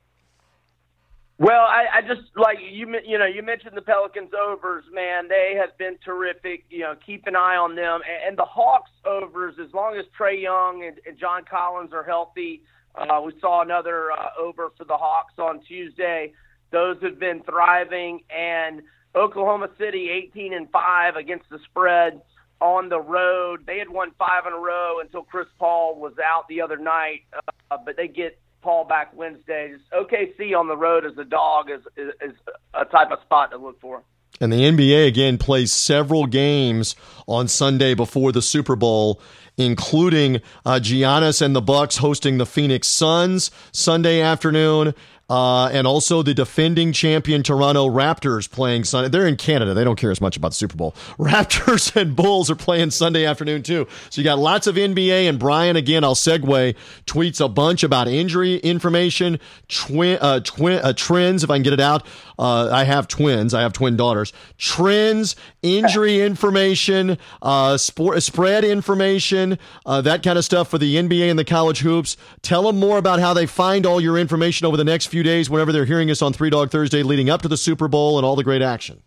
Well, I, I just like you. You know, you mentioned the Pelicans overs. Man, they have been terrific. You know, keep an eye on them. And, and the Hawks overs, as long as Trae Young and, and John Collins are healthy. Uh, we saw another uh, over for the Hawks on Tuesday. Those have been thriving. And Oklahoma City, 18 and five against the spread on the road. They had won five in a row until Chris Paul was out the other night, uh, but they get Paul back Wednesday. Just OKC on the road as a dog is, is, is a type of spot to look for. And the NBA again plays several games on Sunday before the Super Bowl, including uh, Giannis and the Bucks hosting the Phoenix Suns Sunday afternoon. Uh, and also the defending champion Toronto Raptors playing Sunday. They're in Canada. They don't care as much about the Super Bowl. (laughs) Raptors and Bulls are playing Sunday afternoon too. So you got lots of NBA. And Brian, again, I'll segue, tweets a bunch about injury information, twin, uh, twin, uh, trends, if I can get it out. Uh, I have twins. I have twin daughters. Trends, injury information, uh, sport, spread information, uh, that kind of stuff for the NBA and the college hoops. Tell them more about how they find all your information over the next few days whenever they're hearing us on Three Dog Thursday leading up to the Super Bowl and all the great action.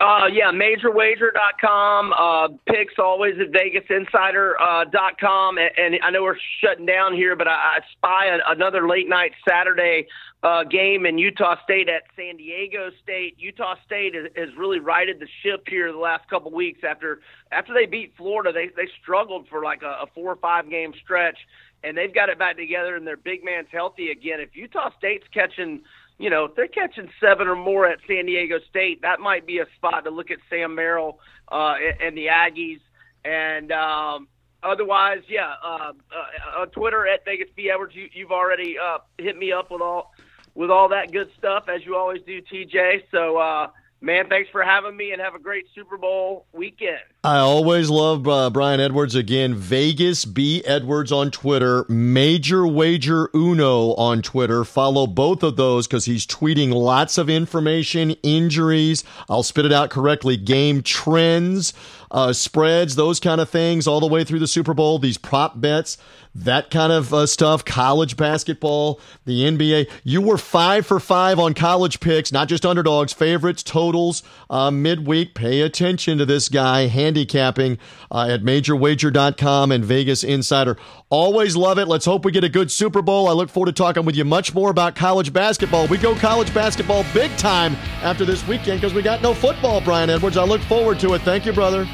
Uh, yeah, majorwager.com. Uh, picks always at vegasinsider.com. Uh, dot com. and, and I know we're shutting down here, but I, I spy a, another late night Saturday uh, game in Utah State at San Diego State. Utah State has, really righted the ship here the last couple weeks after after they beat Florida. They they struggled for like a, a four or five game stretch, and they've got it back together, and their big man's healthy again. If Utah State's catching you know, if they're catching seven or more at San Diego State, that might be a spot to look at Sam Merrill uh, and, the Aggies. And um, otherwise, yeah, uh, uh, on Twitter at Vegas B Edwards, you, you've already uh, hit me up with all with all that good stuff as you always do, TJ. So, uh, man, thanks for having me, and have a great Super Bowl weekend. I always love uh, Brian Edwards. Again, Vegas B Edwards on Twitter, Major Wager Uno on Twitter. Follow both of those because he's tweeting lots of information, injuries. I'll spit it out correctly. Game trends, uh, spreads, those kind of things, all the way through the Super Bowl. These prop bets, that kind of uh, stuff. College basketball, the NBA. You were five for five on college picks, not just underdogs, favorites, totals, uh, midweek. Pay attention to this guy handicapping uh, at majorwager.com and Vegas Insider. Always love it. Let's hope we get a good Super Bowl. I look forward to talking with you much more about college basketball. We go college basketball big time after this weekend because we got no football, Brian Edwards. I look forward to it. Thank you, brother.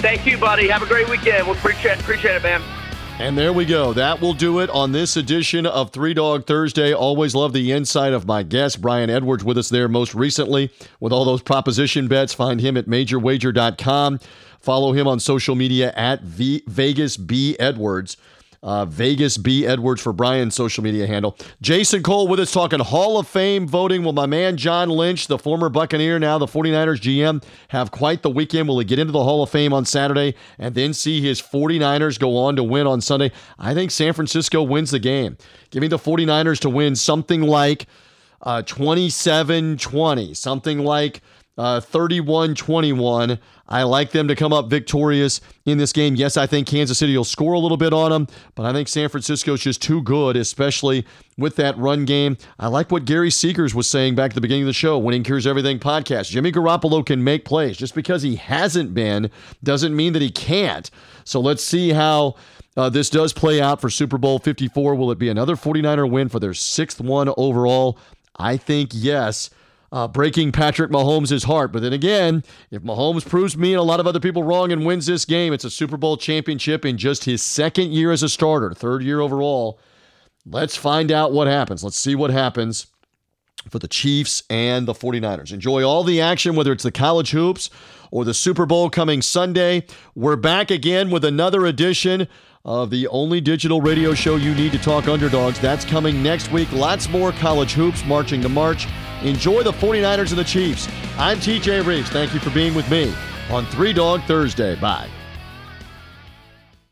Thank you, buddy. Have a great weekend. We appreciate appreciate it, man. And there we go. That will do it on this edition of Three Dog Thursday. Always love the insight of my guest, Brian Edwards, with us there most recently with all those proposition bets. Find him at majorwager.com. Follow him on social media at v- Vegas B Edwards. Uh, Vegas B. Edwards for Brian's social media handle. Jason Cole with us talking Hall of Fame voting. Will my man John Lynch, the former Buccaneer, now the 49ers GM, have quite the weekend? Will he get into the Hall of Fame on Saturday and then see his 49ers go on to win on Sunday? I think San Francisco wins the game. Give me the 49ers to win something like uh, 27 20, something like uh, 31 21. I like them to come up victorious in this game. Yes, I think Kansas City will score a little bit on them, but I think San Francisco is just too good, especially with that run game. I like what Gary Seegers was saying back at the beginning of the show, Winning Cures Everything podcast. Jimmy Garoppolo can make plays. Just because he hasn't been doesn't mean that he can't. So let's see how. Uh, this does play out for Super Bowl 54. Will it be another 49er win for their sixth one overall? I think yes uh, breaking Patrick Mahomes' heart. But then again, if Mahomes proves me and a lot of other people wrong and wins this game, it's a Super Bowl championship in just his second year as a starter, third year overall. Let's find out what happens. Let's see what happens for the Chiefs and the 49ers. Enjoy all the action, whether it's the college hoops or the Super Bowl coming Sunday. We're back again with another edition of the only digital radio show you need to talk underdogs. That's coming next week. Lots more college hoops marching to March. Enjoy the 49ers and the Chiefs. I'm TJ Reeves. Thank you for being with me on Three Dog Thursday. Bye.